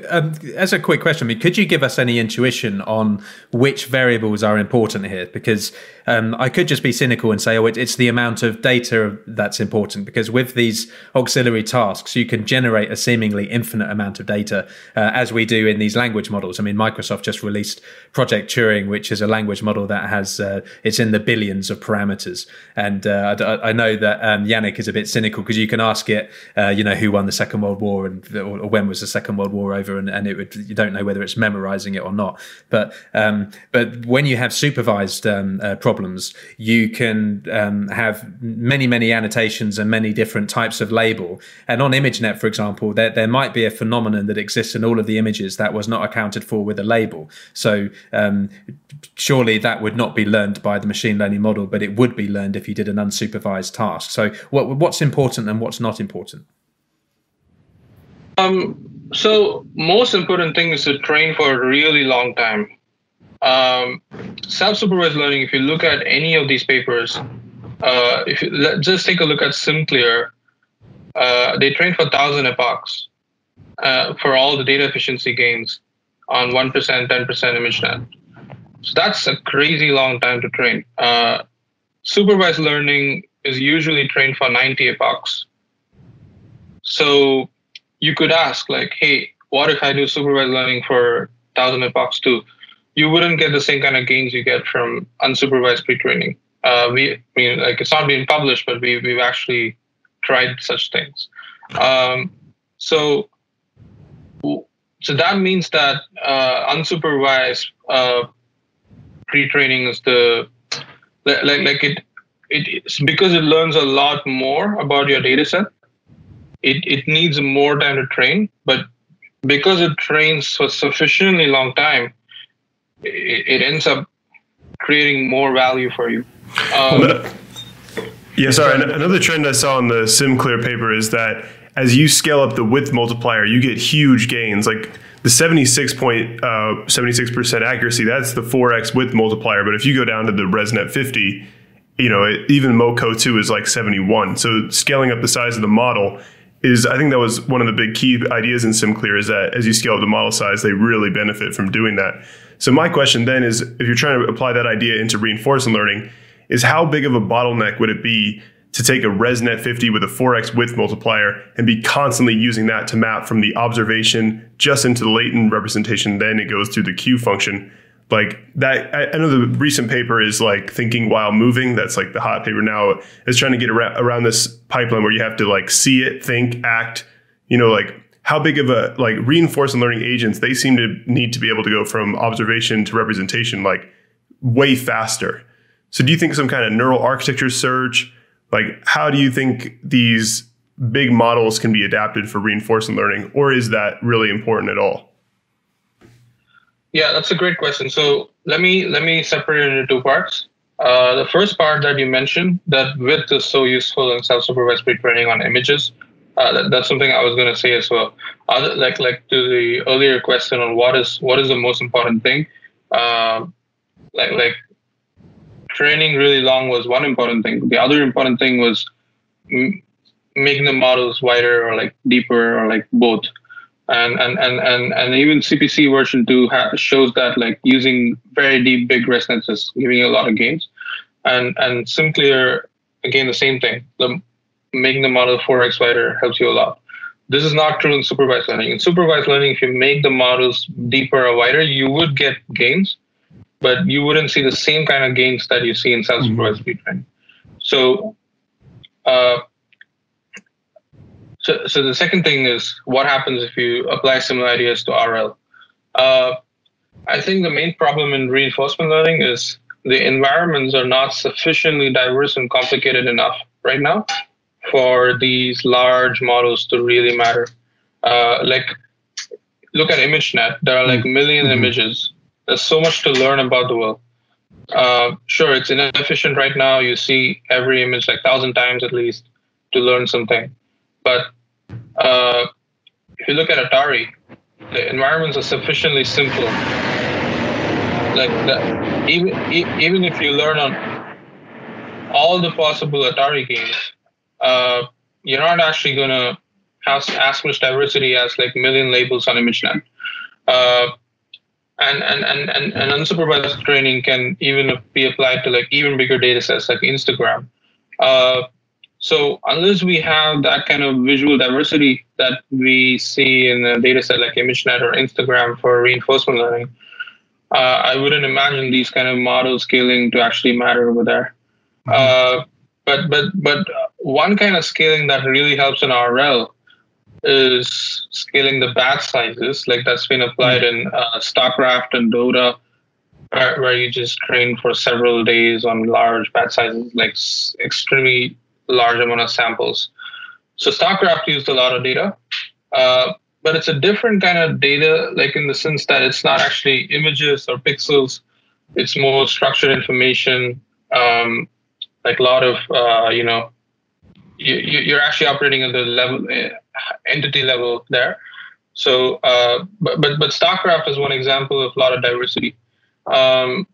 um, as a quick question, I mean, could you give us any intuition on which variables are important here? Because um, I could just be cynical and say, oh, it, it's the amount of data that's important. Because with these auxiliary tasks, you can generate a seemingly infinite amount of data, uh, as we do in these language models. I mean, Microsoft just released Project Turing, which is a language model that has uh, it's in the billions of parameters. And uh, I, I, know that um, Yannic is a bit cynical because you can ask it, uh, you know, who won the Second World War and or, or when was the Second World War over, and, and it would you don't know whether it's memorizing it or not. But um, but when you have supervised um, uh, problems, you can um, have many many annotations and many different types of label. And on ImageNet, for example, there there might be a phenomenon that exists in all of the images that was not accounted for with a label. So um, surely that would not be learned by the machine learning model, but it would be learned if you did an unsupervised task. So what, what's important and what's not important? Um, so most important thing is to train for a really long time. Um, self-supervised learning. If you look at any of these papers, uh, if you let, just take a look at SimCLR, uh, they train for thousand epochs uh, for all the data efficiency gains on one percent, ten percent ImageNet. So that's a crazy long time to train. Uh, supervised learning is usually trained for 90 epochs. So you could ask like, hey, what if I do supervised learning for thousand epochs too? You wouldn't get the same kind of gains you get from unsupervised pre-training. Uh, we, I mean, like it's not being published, but we we've actually tried such things. Um, so, so that means that uh, unsupervised uh, pre-training is the like like it it's because it learns a lot more about your data set it, it needs more time to train, but because it trains for sufficiently long time, it, it ends up creating more value for you. Um, yeah, sorry. Another trend I saw in the SimCLR paper is that as you scale up the width multiplier, you get huge gains. Like the 76 point, uh, 76% accuracy, that's the 4x width multiplier. But if you go down to the ResNet 50, you know, it, even MoCo 2 is like 71. So scaling up the size of the model, is I think that was one of the big key ideas in SimCLR is that as you scale up the model size, they really benefit from doing that. So my question then is, if you're trying to apply that idea into reinforcement learning, is how big of a bottleneck would it be to take a ResNet 50 with a 4x width multiplier and be constantly using that to map from the observation just into the latent representation, then it goes through the Q function like that I, know the recent paper is like thinking while moving that's like the hot paper now is trying to get around, around this pipeline where you have to like see it think act. You know like how big of a like reinforcement learning agents they seem to need to be able to go from observation to representation like way faster. So do you think some kind of neural architecture search like how do you think these big models can be adapted for reinforcement learning or is that really important at all yeah, that's a great question. So let me let me separate it into two parts. Uh, the first part that you mentioned, that width is so useful in self-supervised pre-training on images. Uh, that, that's something I was going to say as well. Other, like like to the earlier question on what is what is the most important thing, uh, like like training really long was one important thing. The other important thing was m- making the models wider or like deeper or like both. And and and and, and even CPC version two ha- shows that like using very deep big ResNets is giving you a lot of gains. And and SimCLR again the same thing. The making the model 4x wider helps you a lot. This is not true in supervised learning. In supervised learning, if you make the models deeper or wider, you would get gains, but you wouldn't see the same kind of gains that you see in self-supervised speed training. So, uh, so, so the second thing is what happens if you apply similar ideas to RL. Uh, I think the main problem in reinforcement learning is the environments are not sufficiently diverse and complicated enough right now for these large models to really matter. Uh, like, look at ImageNet. There are like 1000000 mm-hmm. images. There's so much to learn about the world. Uh, sure, it's inefficient right now. You see every image like thousand times at least to learn something. But uh, if you look at Atari, the environments are sufficiently simple. Like even even if you learn on all the possible Atari games, uh, you're not actually to have as much diversity as like million labels on ImageNet. Uh, and, and, and, and, and unsupervised training can even be applied to like even bigger data sets like Instagram. Uh, so unless we have that kind of visual diversity that we see in a data set like ImageNet or Instagram for reinforcement learning, uh, I wouldn't imagine these kind of model scaling to actually matter over there. Mm-hmm. Uh, but but but one kind of scaling that really helps in RL is scaling the batch sizes, like that's been applied mm-hmm. in uh, StarCraft and Dota, where, where, you just train for several days on large batch sizes, like extremely large amount of samples. So StarCraft used a lot of data, uh, but it's a different kind of data, like in the sense that it's not actually images or pixels. It's more structured information. Um, like a lot of uh, you know you, you're actually operating at the level uh, entity level there so uh, but, but but starcraft is one example of a lot of diversity um,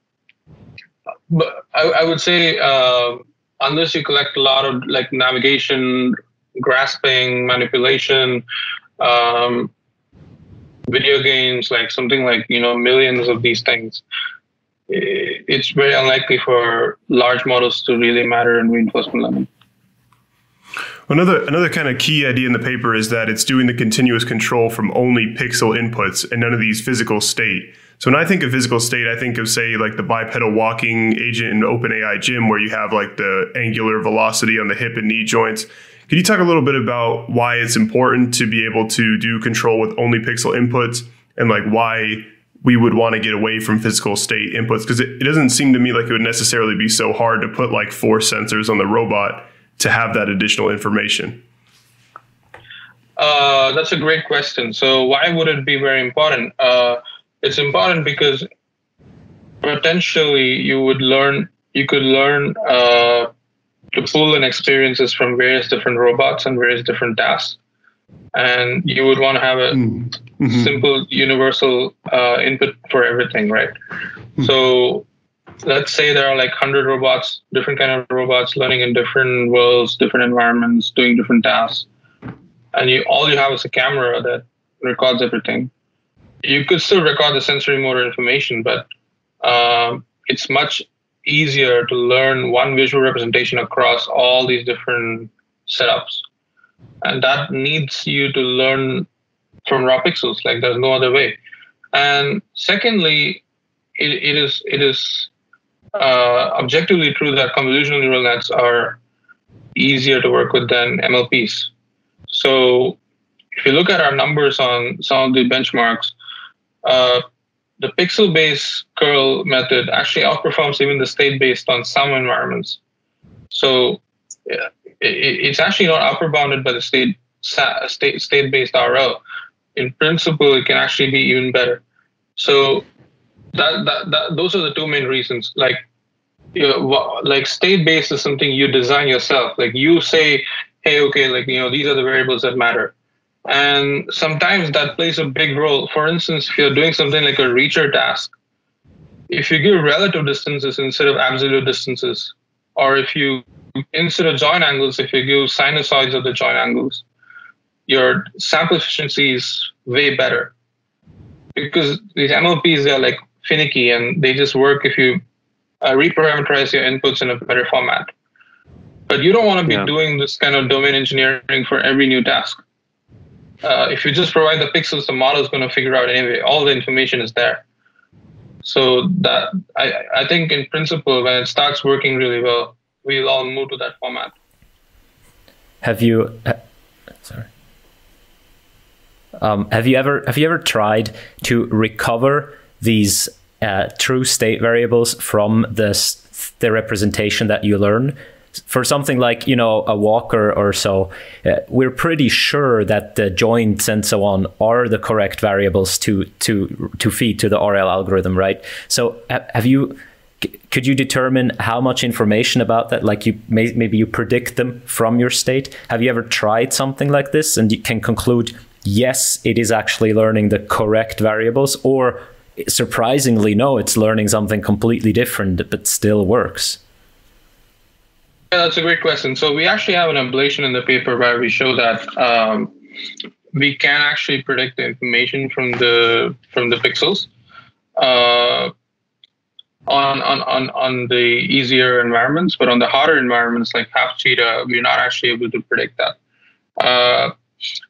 but I, I would say uh, unless you collect a lot of like navigation grasping manipulation um, video games like something like you know millions of these things it's very unlikely for large models to really matter in reinforcement learning. Another another kind of key idea in the paper is that it's doing the continuous control from only pixel inputs and none of these physical state. So when I think of physical state, I think of say like the bipedal walking agent in OpenAI Gym, where you have like the angular velocity on the hip and knee joints. Could you talk a little bit about why it's important to be able to do control with only pixel inputs and like why we would want to get away from physical state inputs because it, it, doesn't seem to me like it would necessarily be so hard to put like four sensors on the robot to have that additional information. Uh, that's a great question. So why would it be very important? Uh, it's important because potentially you would learn, you could learn uh, to pull in experiences from various different robots and various different tasks. And you would want to have a mm-hmm. simple universal uh, input for everything right? Mm-hmm. so let's say there are like 100 robots different kind of robots learning in different worlds different environments doing different tasks. And you all you have is a camera that records everything you could still record the sensory motor information but um, it's much easier to learn one visual representation across all these different setups. And that needs you to learn from raw pixels like there's no other way. And secondly it, it is it is uh, objectively true that convolutional neural nets are easier to work with than mlps so if you look at our numbers on some of the benchmarks uh, the pixel based curl method actually outperforms even the state based on some environments so yeah, it's actually not upper bounded by the state state state based RL. In principle, it can actually be even better. So that, that, that those are the two main reasons. Like you know, like state based is something you design yourself. Like you say, hey, okay, like you know, these are the variables that matter. And sometimes that plays a big role. For instance, if you're doing something like a reacher task, if you give relative distances instead of absolute distances, or if you instead of joint angles, if you give sinusoids of the joint angles, your sample efficiency is way better. Because these MLPs are like finicky and they just work if you uh, reparameterize your inputs in a better format. But you don't want to be yeah. doing this kind of domain engineering for every new task. Uh, if you just provide the pixels, the model is going to figure out anyway. All the information is there. So that I, I think in principle, when it starts working really well, we'll all move to that format. Have you? Sorry. Um, have you ever have you ever tried to recover these uh, true state variables from the the representation that you learn? For something like you know a walker or so uh, we're pretty sure that the joints and so on are the correct variables to to to feed to the rl algorithm right? So have you could you determine how much information about that like you may, maybe you predict them from your state? Have you ever tried something like this and you can conclude yes it is actually learning the correct variables or surprisingly no it's learning something completely different but still works yeah, that's a great question. So we actually have an ablation in the paper where we show that um, we can actually predict the information from the from the pixels uh, on, on on on the easier environments, but on the harder environments like half cheetah, we're not actually able to predict that. Uh,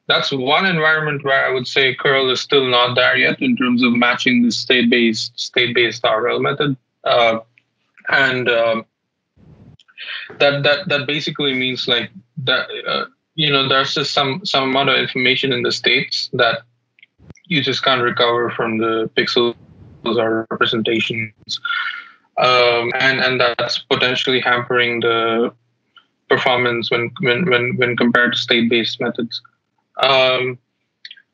that's one environment where I would say curl is still not there yet in terms of matching the state-based state-based RL method. Uh, and um, that that that basically means like that uh, you know there's just some some amount of information in the states that you just can't recover from the pixels or representations. Um, and and that's potentially hampering the performance when when when, when compared to state-based methods. Um,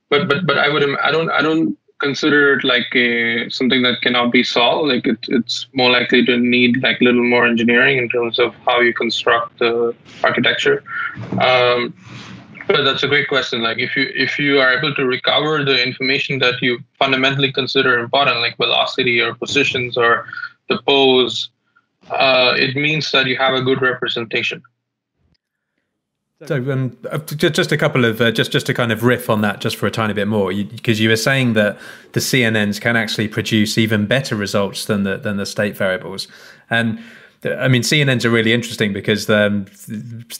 but but but i would i don't i don't consider it like a something that cannot be solved. Like it, it's more likely to need like a little more engineering in terms of how you construct the architecture. Um, but that's a great question. Like if you if you are able to recover the information that you fundamentally consider important, like velocity or positions or the pose, uh, it means that you have a good representation. So, um, uh, just a couple of uh, just just to kind of riff on that just for a tiny bit more, because you, you, were saying that the CNNs can actually produce even better results than the than the state variables, and I mean, CNNs are really interesting because um,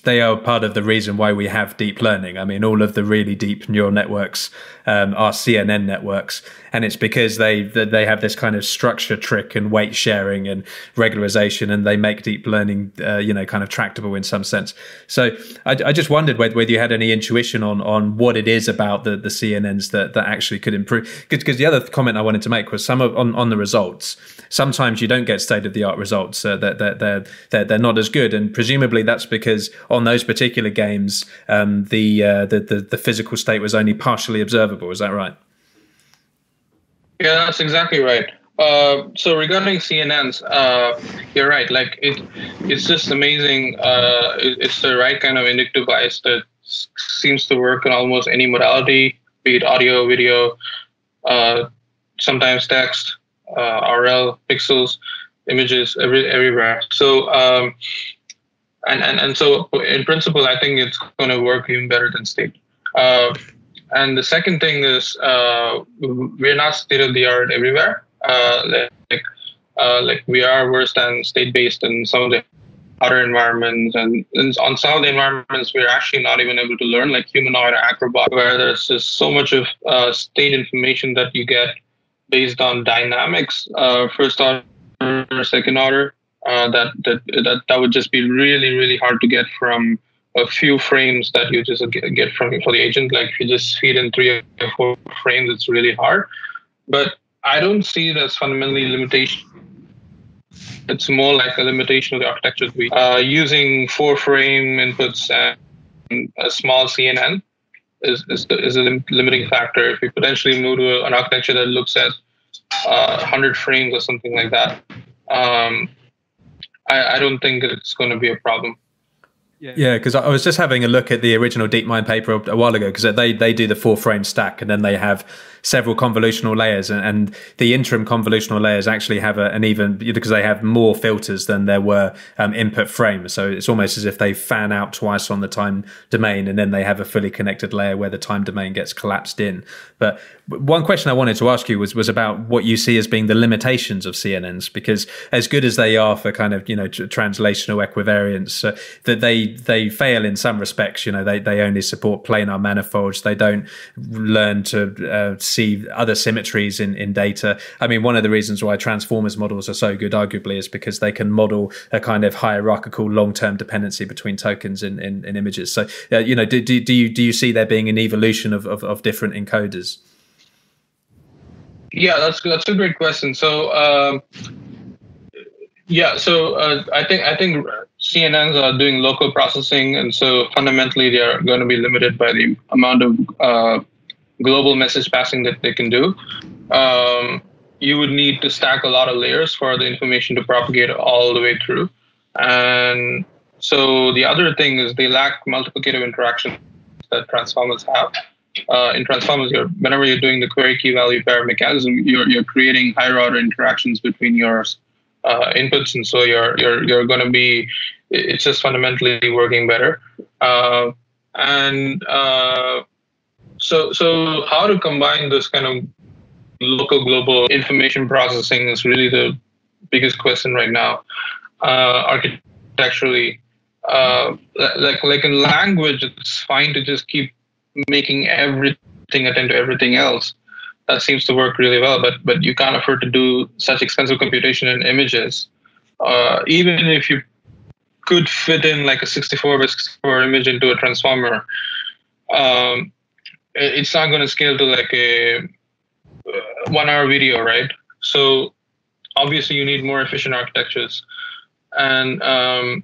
they are part of the reason why we have deep learning. I mean, all of the really deep neural networks um, are CNN networks, and it's because they they have this kind of structure trick and weight sharing and regularization, and they make deep learning, uh, you know, kind of tractable in some sense. So I, I just wondered whether, whether you had any intuition on on what it is about the the CNNs that that actually could improve. Because the other comment I wanted to make was some of on on the results sometimes you don't get state of the art results. Uh, they're, they're, they're, they're not as good, and presumably that's because on those particular games, um, the, uh, the, the the physical state was only partially observable. Is that right? Yeah, that's exactly right. Uh, so regarding CNNs, uh, you're right. Like it, it's just amazing. Uh, it, it's the right kind of inductive bias that seems to work in almost any modality, be it audio, video, uh, sometimes text RL pixels, images every, everywhere. So um, and, and and so in principle, I think it's going to work even better than state. Uh, and the second thing is uh, we're not state of the art everywhere. Uh, like uh, like we are worse than state based in some of the other environments and, and, on some of the environments we're actually not even able to learn like humanoid acrobot where there's just so much of uh, state information that you get based on dynamics, uh, first order, second order. Uh, that, that that that would just be really really hard to get from a few frames that you just get from for the agent. Like if you just feed in three or four frames, it's really hard. But I don't see it as fundamentally limitation. It's more like a limitation of the architecture. Uh, using four frame inputs and a small CNN is, is, is a limiting factor. If we potentially move to an architecture that looks at uh, 100 frames or something like that, um, I, I don't think it's going to be a problem. Yeah, because I was just having a look at the original DeepMind paper a while ago because they they do the four frame stack and then they have several convolutional layers and, and the interim convolutional layers actually have a, an even because they have more filters than there were um, input frames. So it's almost as if they fan out twice on the time domain and then they have a fully connected layer where the time domain gets collapsed in. But one question I wanted to ask you was was about what you see as being the limitations of CNNs because as good as they are for kind of you know translational equivariance, uh, that they they fail in some respects. You know they they only support planar manifolds. They don't learn to uh, see other symmetries in in data. I mean, one of the reasons why transformers models are so good, arguably, is because they can model a kind of hierarchical long term dependency between tokens in in, in images. So uh, you know, do, do do you do you see there being an evolution of, of, of different encoders? Yeah, that's that's a great question. So, um, yeah, so uh, I think I think CNNs are doing local processing, and so fundamentally they are going to be limited by the amount of uh, global message passing that they can do. Um, you would need to stack a lot of layers for the information to propagate all the way through, and so the other thing is they lack multiplicative interactions that transformers have uh, in transformers, you're, whenever you're doing the query key value pair mechanism, you're, you're creating higher order interactions between your uh, inputs, and so you're you're you're going to be it's just fundamentally working better. Uh, and uh, so so how to combine this kind of local global information processing is really the biggest question right now. Uh, architecturally, uh, like like in language, it's fine to just keep making everything attend to everything else. That seems to work really well, but but you can't afford to do such expensive computation in images. Uh, even if you could fit in like a 64 by 64 image into a transformer, um, it's not going to scale to like a uh, one hour video, right? So obviously you need more efficient architectures, and um,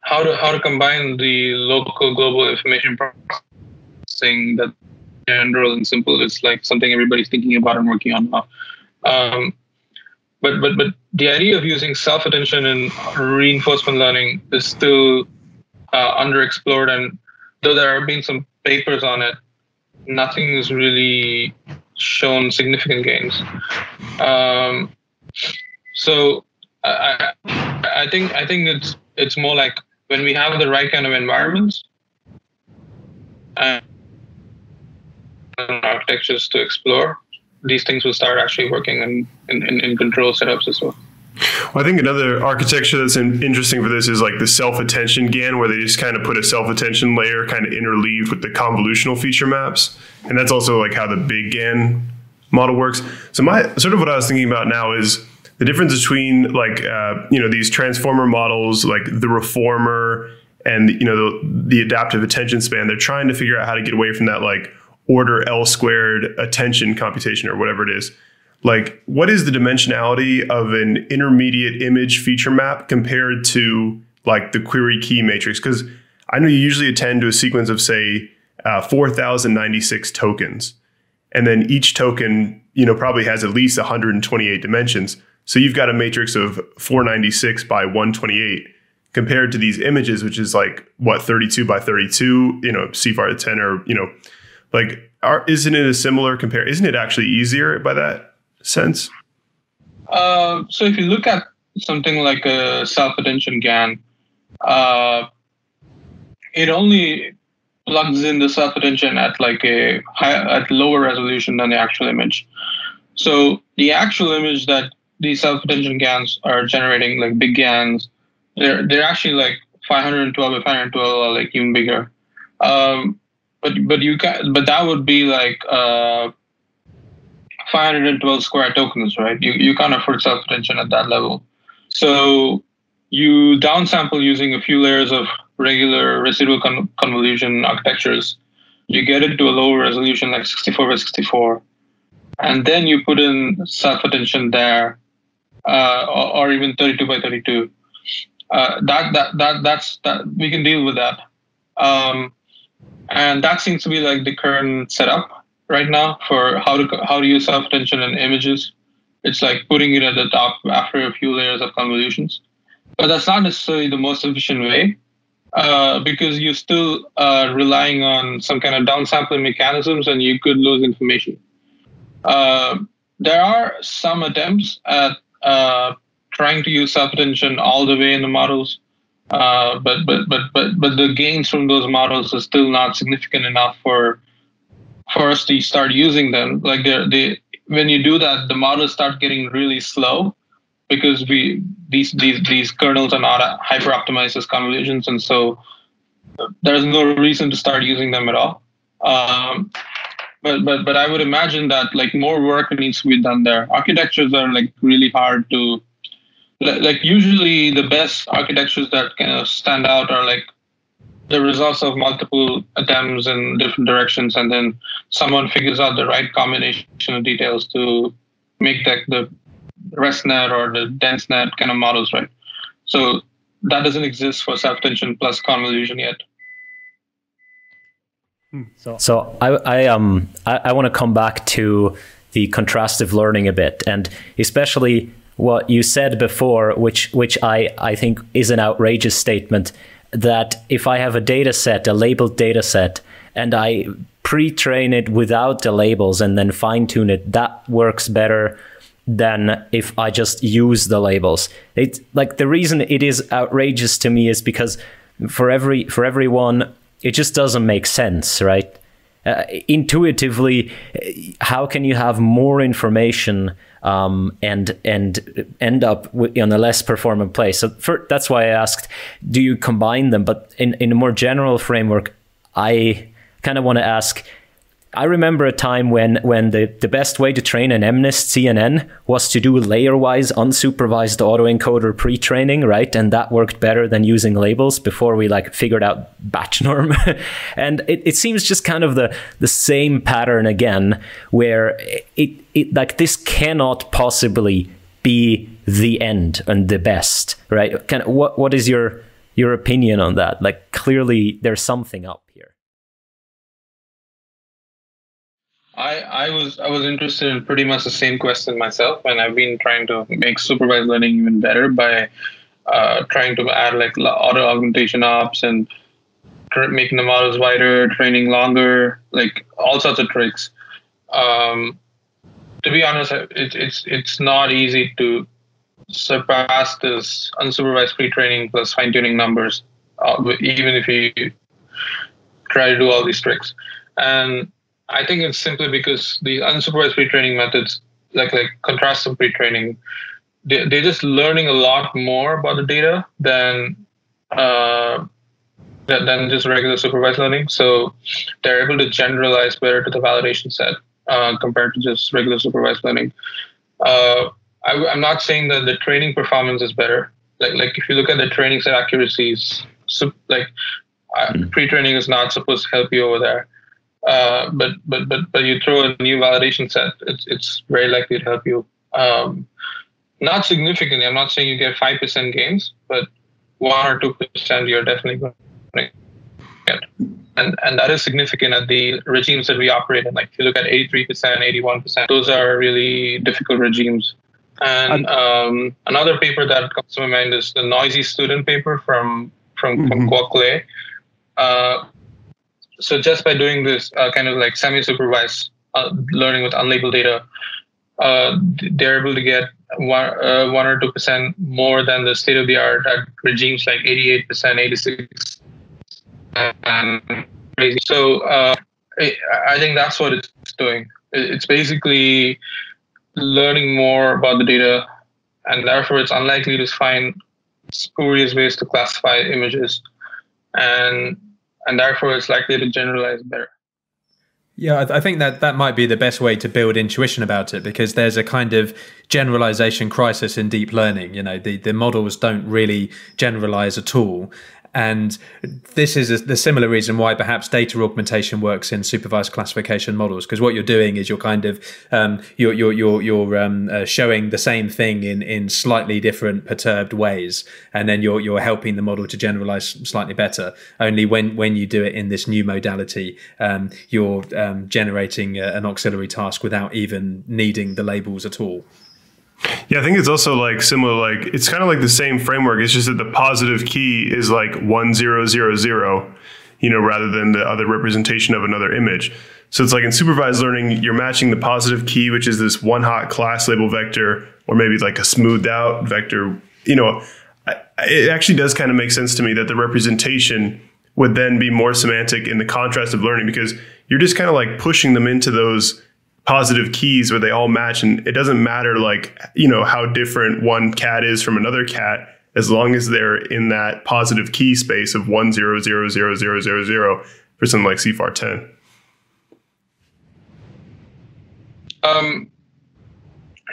how to how to combine the local global information processing that general and simple is like something everybody's thinking about and working on now. Um, but but but the idea of using self attention in reinforcement learning is still uh, underexplored, and though there have been some papers on it, nothing has really shown significant gains. Um, so I, I think I think it's it's more like when we have the right kind of environments. And architectures to explore, these things will start actually working in, in, in control setups as well. Well, I think another architecture that's in, interesting for this is like the self attention GAN, where they just kind of put a self attention layer kind of interleaved with the convolutional feature maps. And that's also like how the big GAN model works. So, my sort of what I was thinking about now is the difference between like, uh, you know, these transformer models, like the reformer and, you know, the, the adaptive attention span. They're trying to figure out how to get away from that, like, order L squared attention computation or whatever it is. Like, what is the dimensionality of an intermediate image feature map compared to like the query key matrix? Because I know you usually attend to a sequence of say uh, 4,096 tokens, and then each token, you know, probably has at least 128 dimensions. So you've got a matrix of 496 by 128 compared to these images, which is like what 32 by 32, you know, CIFAR 10 or you know like, are, isn't it a similar compare? Isn't it actually easier by that sense? Uh, so if you look at something like a self-attention GAN, uh, it only plugs in the self-attention at like a high, at lower resolution than the actual image. So the actual image that these self-attention GANs are generating, like big GANs, they're they're actually like 512 by 512 or like even bigger. Um, but but you can but that would be like uh 512 square tokens right? You, you can't afford self-attention at that level. So you downsample using a few layers of regular residual con- convolution architectures. You get it to a lower resolution like 64 by 64 and then you put in self-attention there uh, or, or, even 32 by 32 uh, that that that that's that we can deal with that. Um, and that seems to be like the current setup right now for how to how to use self attention in images. It's like putting it at the top after a few layers of convolutions. But that's not necessarily the most efficient way. uh, because you're still uh, relying on some kind of downsampling mechanisms and you could lose information. Uh, there are some attempts at uh, trying to use self-attention all the way in the models, uh, but but but but but the gains from those models are still not significant enough for for us to start using them. Like they they when you do that, the models start getting really slow because we these these these kernels are not hyper optimized as convolutions, and so there's no reason to start using them at all. Um, but but but I would imagine that like more work needs to be done there. Architectures are like really hard to like usually the best architectures that kind of stand out are like the results of multiple attempts in different directions and then someone figures out the right combination of details to make that the ResNet or the DenseNet kind of models, right? So that doesn't exist for self-tension plus convolution yet. So, so I, I um I, I want to come back to the contrastive learning a bit, and especially what you said before, which which I, I think is an outrageous statement, that if I have a data set, a labeled data set, and I pre-train it without the labels and then fine-tune it, that works better than if I just use the labels. It like the reason it is outrageous to me is because for every for everyone it just doesn't make sense, right? Uh, intuitively, how can you have more information um, and and end up in a less performant place? So for, that's why I asked, do you combine them? But in in a more general framework, I kind of want to ask I remember a time when when the, the best way to train an MNIST CNN was to do layer-wise unsupervised autoencoder pre-training, right? And that worked better than using labels before we like figured out batch norm. and it, it seems just kind of the the same pattern again, where it, it like this cannot possibly be the end and the best, right? Of, what what is your your opinion on that? Like clearly there's something up. I, I was I was interested in pretty much the same question myself, and I've been trying to make supervised learning even better by uh, trying to add like auto augmentation ops and making the models wider, training longer, like all sorts of tricks. Um, to be honest, it, it's it's not easy to surpass this unsupervised pre-training plus fine-tuning numbers, uh, even if you try to do all these tricks. And I think it's simply because the unsupervised pre-training methods, like like contrastive pre-training, they, they're just learning a lot more about the data than uh, than just regular supervised learning. So they're able to generalize better to the validation set uh, compared to just regular supervised learning. Uh, I, am not saying that the training performance is better. Like like if you look at the training set accuracies, so, like uh, hmm. pre-training is not supposed to help you over there. Uh, but but but but you throw a new validation set, it's it's very likely to help you. Um, not significantly. I'm not saying you get five percent gains, but one or two percent you're definitely going to get. And and that is significant at the regimes that we operate in. Like if you look at 83%, 81%, those are really difficult regimes. And um, another paper that comes to my mind is the noisy student paper from from, mm-hmm. from Quoc Uh, so just by doing this uh, kind of like semi-supervised uh, learning with unlabeled data, uh, they're able to get one, uh, one or two percent more than the state of the art at regimes like 88 percent, 86, and crazy. So uh, I think that's what it's doing. It's basically learning more about the data, and therefore it's unlikely to find spurious ways to classify images. And and therefore it's likely to generalize better. Yeah, I think that that might be the best way to build intuition about it because there's a kind of generalization crisis in deep learning. You know, the, the models don't really generalize at all. And this is a, the similar reason why perhaps data augmentation works in supervised classification models, because what you're doing is you're kind of um, you're you're you're, you're um, uh, showing the same thing in in slightly different perturbed ways, and then you're you're helping the model to generalize slightly better. Only when when you do it in this new modality, um, you're um, generating a, an auxiliary task without even needing the labels at all. Yeah, I think it's also like similar. Like it's kind of like the same framework. It's just that the positive key is like one zero zero zero, you know, rather than the other representation of another image. So it's like in supervised learning, you're matching the positive key, which is this one hot class label vector, or maybe like a smoothed out vector. You know, it actually does kind of make sense to me that the representation would then be more semantic in the contrast of learning because you're just kind of like pushing them into those positive keys where they all match and it doesn't matter like you know how different one cat is from another cat as long as they're in that positive key space of one zero zero zero zero zero zero for something like CIFAR 10. Um,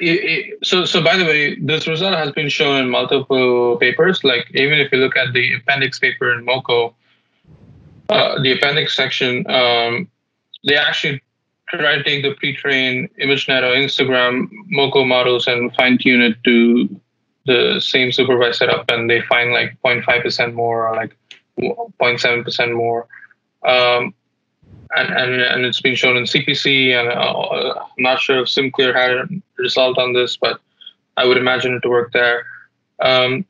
it, it, so, so by the way, this result has been shown in multiple papers. Like even if you look at the appendix paper in MoCo, uh, the appendix section, um, they actually try to take the pre-trained ImageNet or Instagram MoCo models and fine-tune it to the same supervised setup, and they find like 0.5% more or like 0.7% more. Um, and, and, and it's been shown in CPC, and uh, I'm not sure if SimCLR had a result on this, but I would imagine it to work there. Um,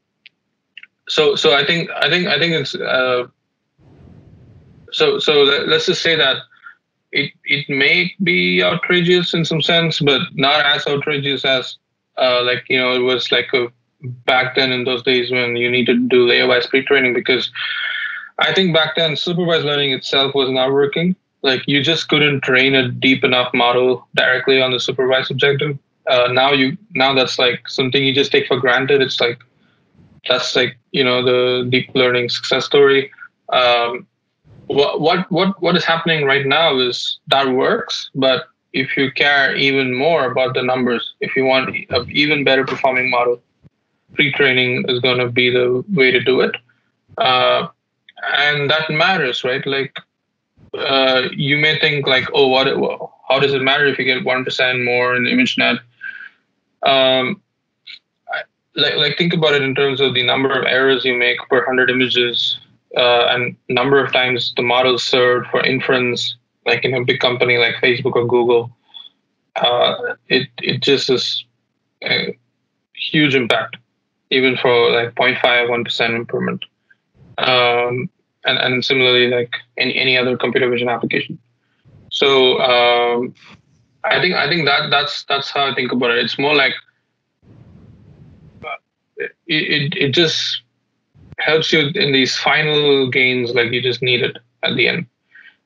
so so I think I think I think it's uh, so so let's just say that it it may be outrageous in some sense, but not as outrageous as uh, like you know it was like a, back then in those days when you needed to do layer-wise pre-training because I think back then supervised learning itself was not working. Like you just couldn't train a deep enough model directly on the supervised objective. Uh, now you now that's like something you just take for granted. It's like that's like you know the deep learning success story. Um, what what what what is happening right now is that works, but if you care even more about the numbers, if you want an even better performing model, pre-training is going to be the way to do it, uh, and that matters, right? Like uh, you may think like, oh, what? How does it matter if you get one percent more in ImageNet? Um, like like think about it in terms of the number of errors you make per hundred images uh, and number of times the model served for inference, like in a big company like Facebook or Google, uh, it it just is a huge impact, even for like 0.5 one percent improvement. Um, and and similarly, like any any other computer vision application. So um, I think I think that that's that's how I think about it. It's more like uh, it, it, it just helps you in these final gains like you just need it at the end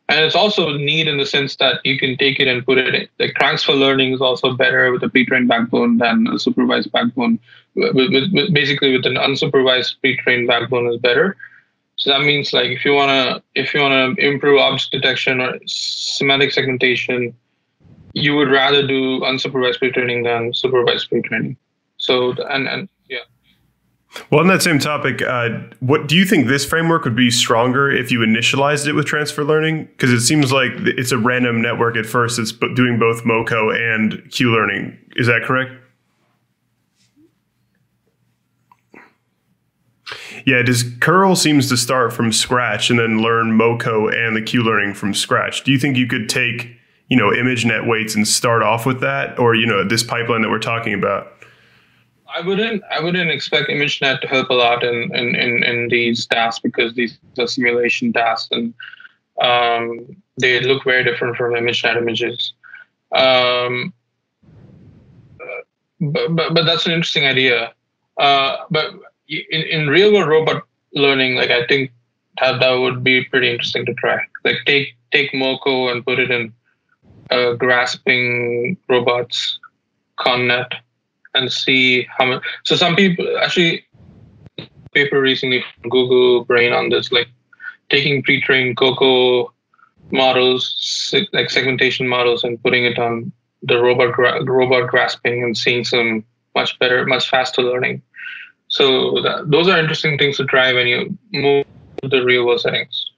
and it's also neat in the sense that you can take it and put it in. Like transfer learning is also better with a pre-trained backbone than a supervised backbone. With, with, with basically, with an unsupervised pre-trained backbone is better. So that means like if you wanna if you wanna improve object detection or semantic segmentation, you would rather do unsupervised pre-training than supervised pre-training. So and and well, on that same topic, uh, what do you think this framework would be stronger if you initialized it with transfer learning? Because it seems like it's a random network at first. It's doing both MoCo and Q learning. Is that correct? Yeah, does curl seems to start from scratch and then learn MoCo and the Q learning from scratch. Do you think you could take, you know, ImageNet weights and start off with that, or you know, this pipeline that we're talking about? I wouldn't I wouldn't expect ImageNet to help a lot in in, in, in these tasks because these are simulation tasks and um, they look very different from ImageNet images. Um, but, but but that's an interesting idea. Uh, but in, in real world robot learning, like I think that that would be pretty interesting to try. Like take take MoCo and put it in uh, grasping robots convnet and see how much. So some people actually paper recently from Google Brain on this, like taking pre-trained COCO models, like segmentation models, and putting it on the robot gra- robot grasping and seeing some much better, much faster learning. So that, those are interesting things to try when you move to the real world settings.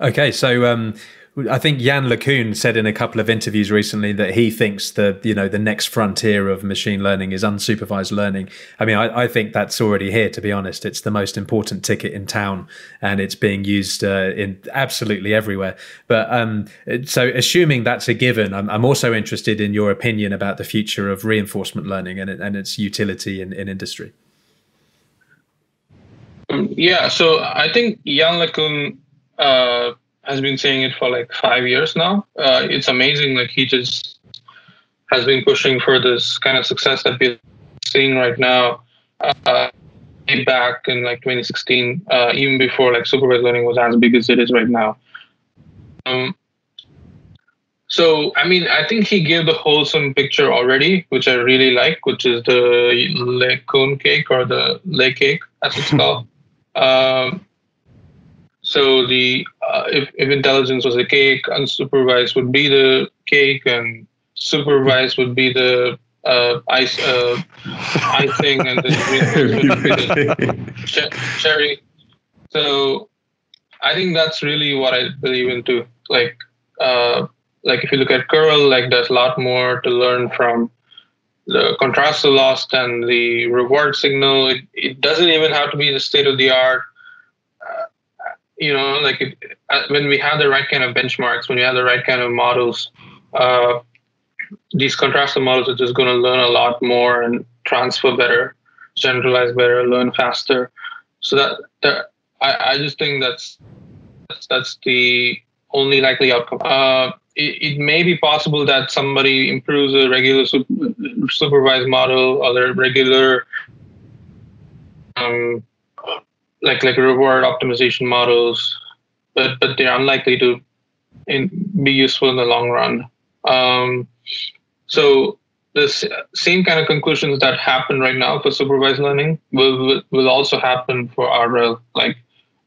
Okay, so um, I think Yann LeCun said in a couple of interviews recently that he thinks the you know the next frontier of machine learning is unsupervised learning. I mean, I, I think that's already here. To be honest, it's the most important ticket in town, and it's being used uh, in absolutely everywhere. But um, so, assuming that's a given, I'm, I'm, also interested in your opinion about the future of reinforcement learning and, and its utility in, in industry. Yeah, so I think Yann LeCun. Uh, has been saying it for like five years now. Uh, it's amazing. Like he just has been pushing for this kind of success that we're seeing right now. Uh, back in like 2016, uh, even before like supervised learning was as big as it is right now. Um, so I mean, I think he gave the wholesome picture already, which I really like, which is the LeCun cake or the Le cake, as it's called. Um, so the uh, if, if intelligence was a cake, unsupervised would be the cake, and supervised would be the uh, ice uh, icing, and the cherry. So I think that's really what I believe into. Like uh, like if you look at curl, like there's a lot more to learn from the contrast loss and the reward signal. It, it doesn't even have to be the state of the art you know, like it, uh, when we have the right kind of benchmarks, when we have the right kind of models, uh, these contrastive models are just going to learn a lot more and transfer better, generalize better, learn faster. So that, that I, I just think that's, that's the only likely outcome. Uh, it, it, may be possible that somebody improves a regular super, supervised model or the regular um, like like reward optimization models, but but they're unlikely to in, be useful in the long run. Um, so the same kind of conclusions that happen right now for supervised learning will, will, also happen for RL, like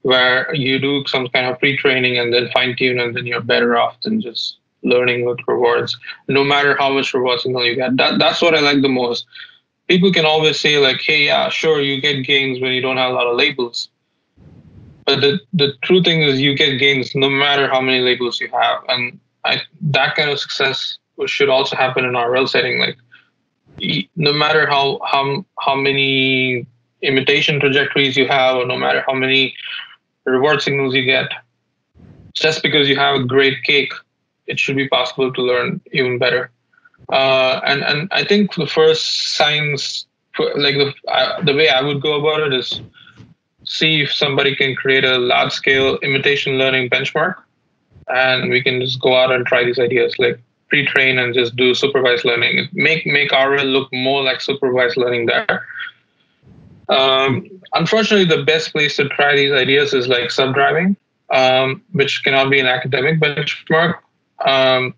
where you do some kind of pre-training and then fine tune, and then you're better off than just learning with rewards, no matter how much reward signal you get. That that's what I like the most people can always say like, hey, yeah, sure, you get gains when you don't have a lot of labels. But the, the true thing is you get gains no matter how many labels you have. And I, that kind of success should also happen in RL setting. Like no matter how, how, how many imitation trajectories you have, or no matter how many reward signals you get, just because you have a great cake, it should be possible to learn even better. Uh, and and I think the first signs, like the uh, the way I would go about it is see if somebody can create a large scale imitation learning benchmark, and we can just go out and try these ideas like pre-train and just do supervised learning. Make make RL look more like supervised learning there. Um, unfortunately, the best place to try these ideas is like self-driving, um, which cannot be an academic benchmark. Um,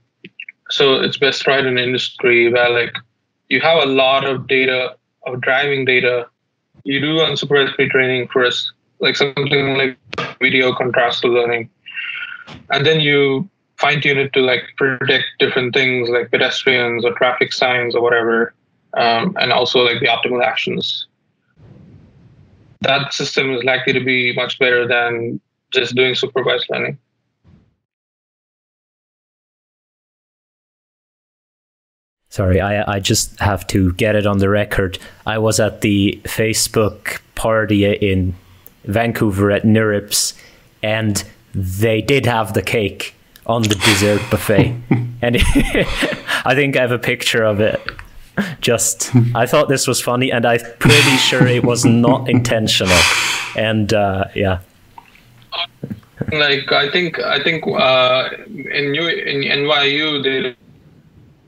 so it's best tried in industry where like you have a lot of data of driving data. You do unsupervised pre-training first, like something like video contrastive learning, and then you fine tune it to like predict different things like pedestrians or traffic signs or whatever, um, and also like the optimal actions. That system is likely to be much better than just doing supervised learning. Sorry, I, I just have to get it on the record. I was at the Facebook party in Vancouver at NeurIPS, and they did have the cake on the dessert buffet. and I think I have a picture of it. Just, I thought this was funny, and I'm pretty sure it was not intentional. And uh, yeah. Like I think, I think uh, in New in NYU they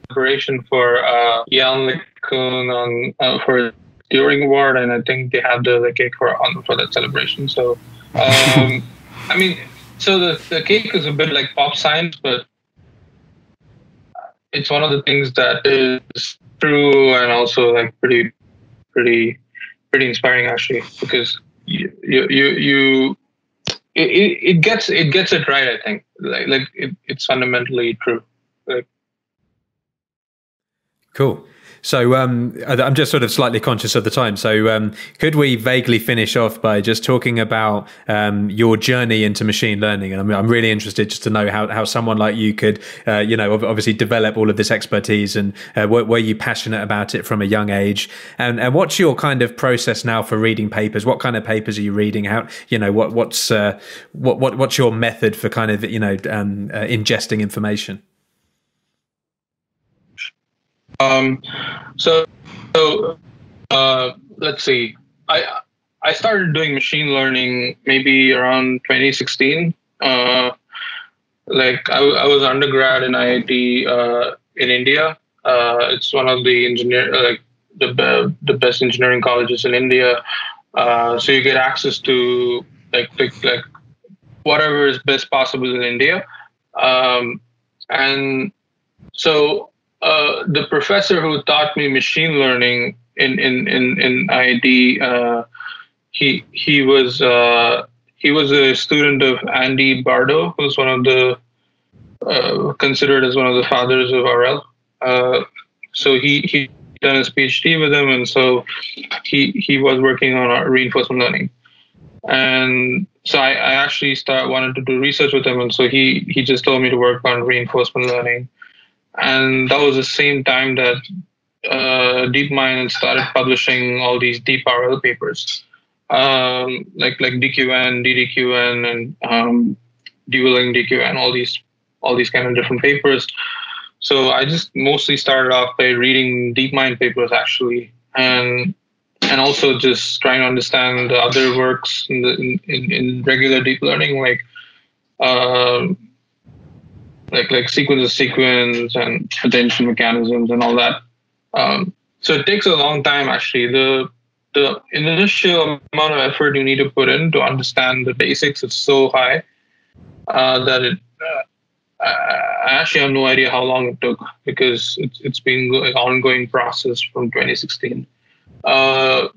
preparation for uh, Yann LeCun on uh, for Turing Award, and I think they have the, the cake for on for that celebration. So, um, I mean, so the the cake is a bit like pop science, but it's one of the things that is true and also like pretty, pretty, pretty inspiring actually because you you you. you it, it gets it gets it right. I think like like it, it's fundamentally true. Like Cool. So um, I'm just sort of slightly conscious of the time. So um, could we vaguely finish off by just talking about um, your journey into machine learning? And I'm, I'm, really interested just to know how, how someone like you could, uh, you know, obviously develop all of this expertise and uh, were, were, you passionate about it from a young age? And, and what's your kind of process now for reading papers? What kind of papers are you reading? How you know what what's uh, what what what's your method for kind of you know um, uh, ingesting information? Um, so, so uh, let's see. I I started doing machine learning maybe around 2016. Uh, like I, I was undergrad in IIT uh, in India. Uh, it's one of the engineer like the the best engineering colleges in India. Uh, so you get access to like like, like whatever is best possible in India. Um, and so uh, the professor who taught me machine learning in in in, in IIT, uh, he he was uh, he was a student of Andy Barto, who's one of the uh, considered as one of the fathers of RL. Uh, so he he done his PhD with him, and so he he was working on reinforcement learning. And so I, I actually start wanted to do research with him, and so he he just told me to work on reinforcement learning and that was the same time that uh, DeepMind started publishing all these deep RL papers, um, like like DQN, DDQN, and um, Dueling DQN, all these all these kind of different papers. So I just mostly started off by reading DeepMind papers actually, and and also just trying to understand the other works in the in, in regular deep learning, like. Um, like like sequence of sequence and attention mechanisms and all that. Um, so it takes a long time actually. The the initial amount of effort you need to put in to understand the basics is so high uh, that it. Uh, I actually have no idea how long it took because it's it's been an ongoing process from 2016. Uh,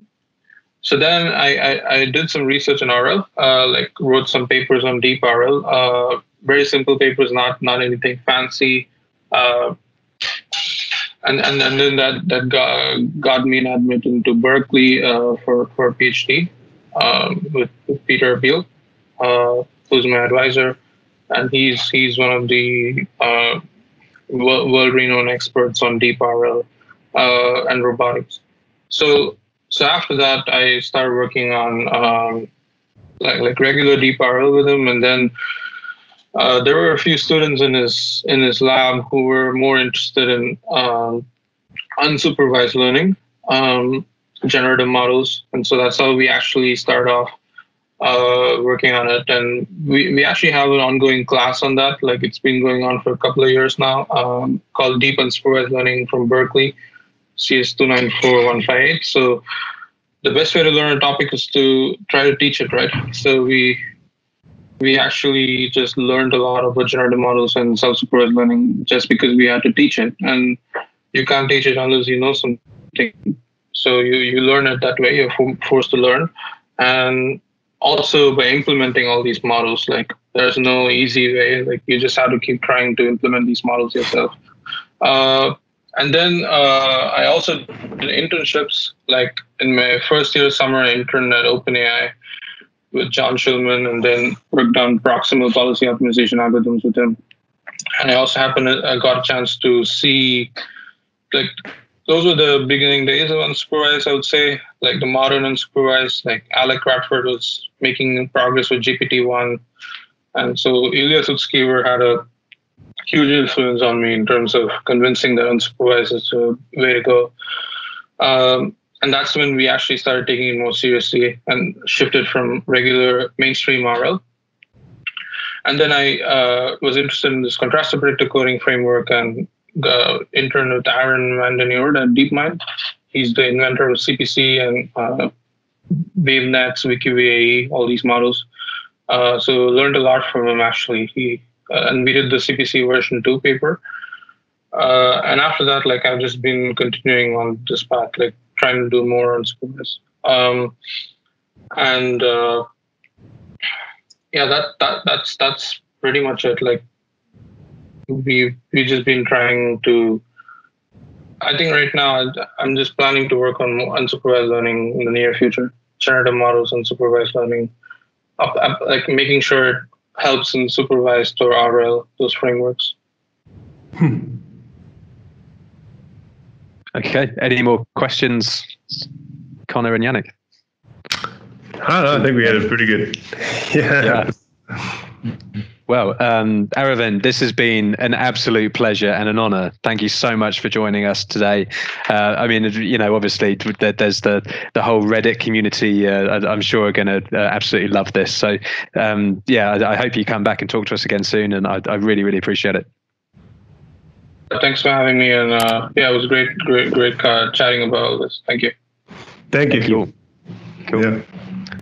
so then I, I, I, did some research in RL, uh, like wrote some papers on deep RL, uh, very simple papers, not not anything fancy. Uh, and, and and then that that got, got me an admission to Berkeley uh, for for a PhD um, with, with, Pieter Abbeel, uh, who's my advisor, and he's he's one of the uh, world renowned experts on deep RL uh, and robotics. So so after that, I started working on um, like like regular deep RL with him, and then uh, there were a few students in his in his lab who were more interested in um, unsupervised learning, um, generative models, and so that's how we actually start off uh, working on it. And we, we actually have an ongoing class on that. Like it's been going on for a couple of years now, um, called Deep Unsupervised Learning from Berkeley, CS two nine four one five eight. So the best way to learn a topic is to try to teach it, right? So we we actually just learned a lot about generative models and self-supervised learning just because we had to teach it. And you can't teach it unless you know something. So you, you learn it that way. You're forced to learn. And also by implementing all these models, like there's no easy way. Like you just have to keep trying to implement these models yourself. Uh, and then uh, I also did internships. Like in my first year summer intern at OpenAI, with John Schulman and then worked on proximal policy optimization algorithms with him. And I also happened to, I got a chance to see like those were the beginning days of unsupervised, I would say, like the modern unsupervised, like Alec Radford was making progress with GPT-1. And so Ilya Sutskever had a huge influence on me in terms of convincing that unsupervised is the way to go. Um, and that's when we actually started taking it more seriously and shifted from regular mainstream RL. And then I uh, was interested in this contrastive predictive coding framework and the intern with Aaron van den at DeepMind. He's the inventor of CPC and uh, WaveNets, VQ-VAE, all these models. Uh, so learned a lot from him actually. He uh, and we did the CPC version two paper. Uh, and after that, like I've just been continuing on this path, like trying to do more on Squares. Um, and uh, yeah, that that that's that's pretty much it. Like we we just been trying to I think right now I'm just planning to work on unsupervised learning in the near future, generative models and supervised learning, up, up, like making sure it helps in supervised or RL those frameworks. Hmm. Okay. Any more questions, Connor and Yannic? I don't know. I think we had a pretty good. Yeah. yeah. Well, um, Aravind, this has been an absolute pleasure and an honor. Thank you so much for joining us today. Uh, I mean, you know, obviously, there's the the whole Reddit community. Uh, I'm sure are going to uh, absolutely love this. So, um, yeah, I, I, hope you come back and talk to us again soon. And I, I really, really appreciate it. Thanks for having me. And uh, yeah, it was great, great, great uh, chatting about all this. Thank you. Thank you. Cool. Cool. Yeah.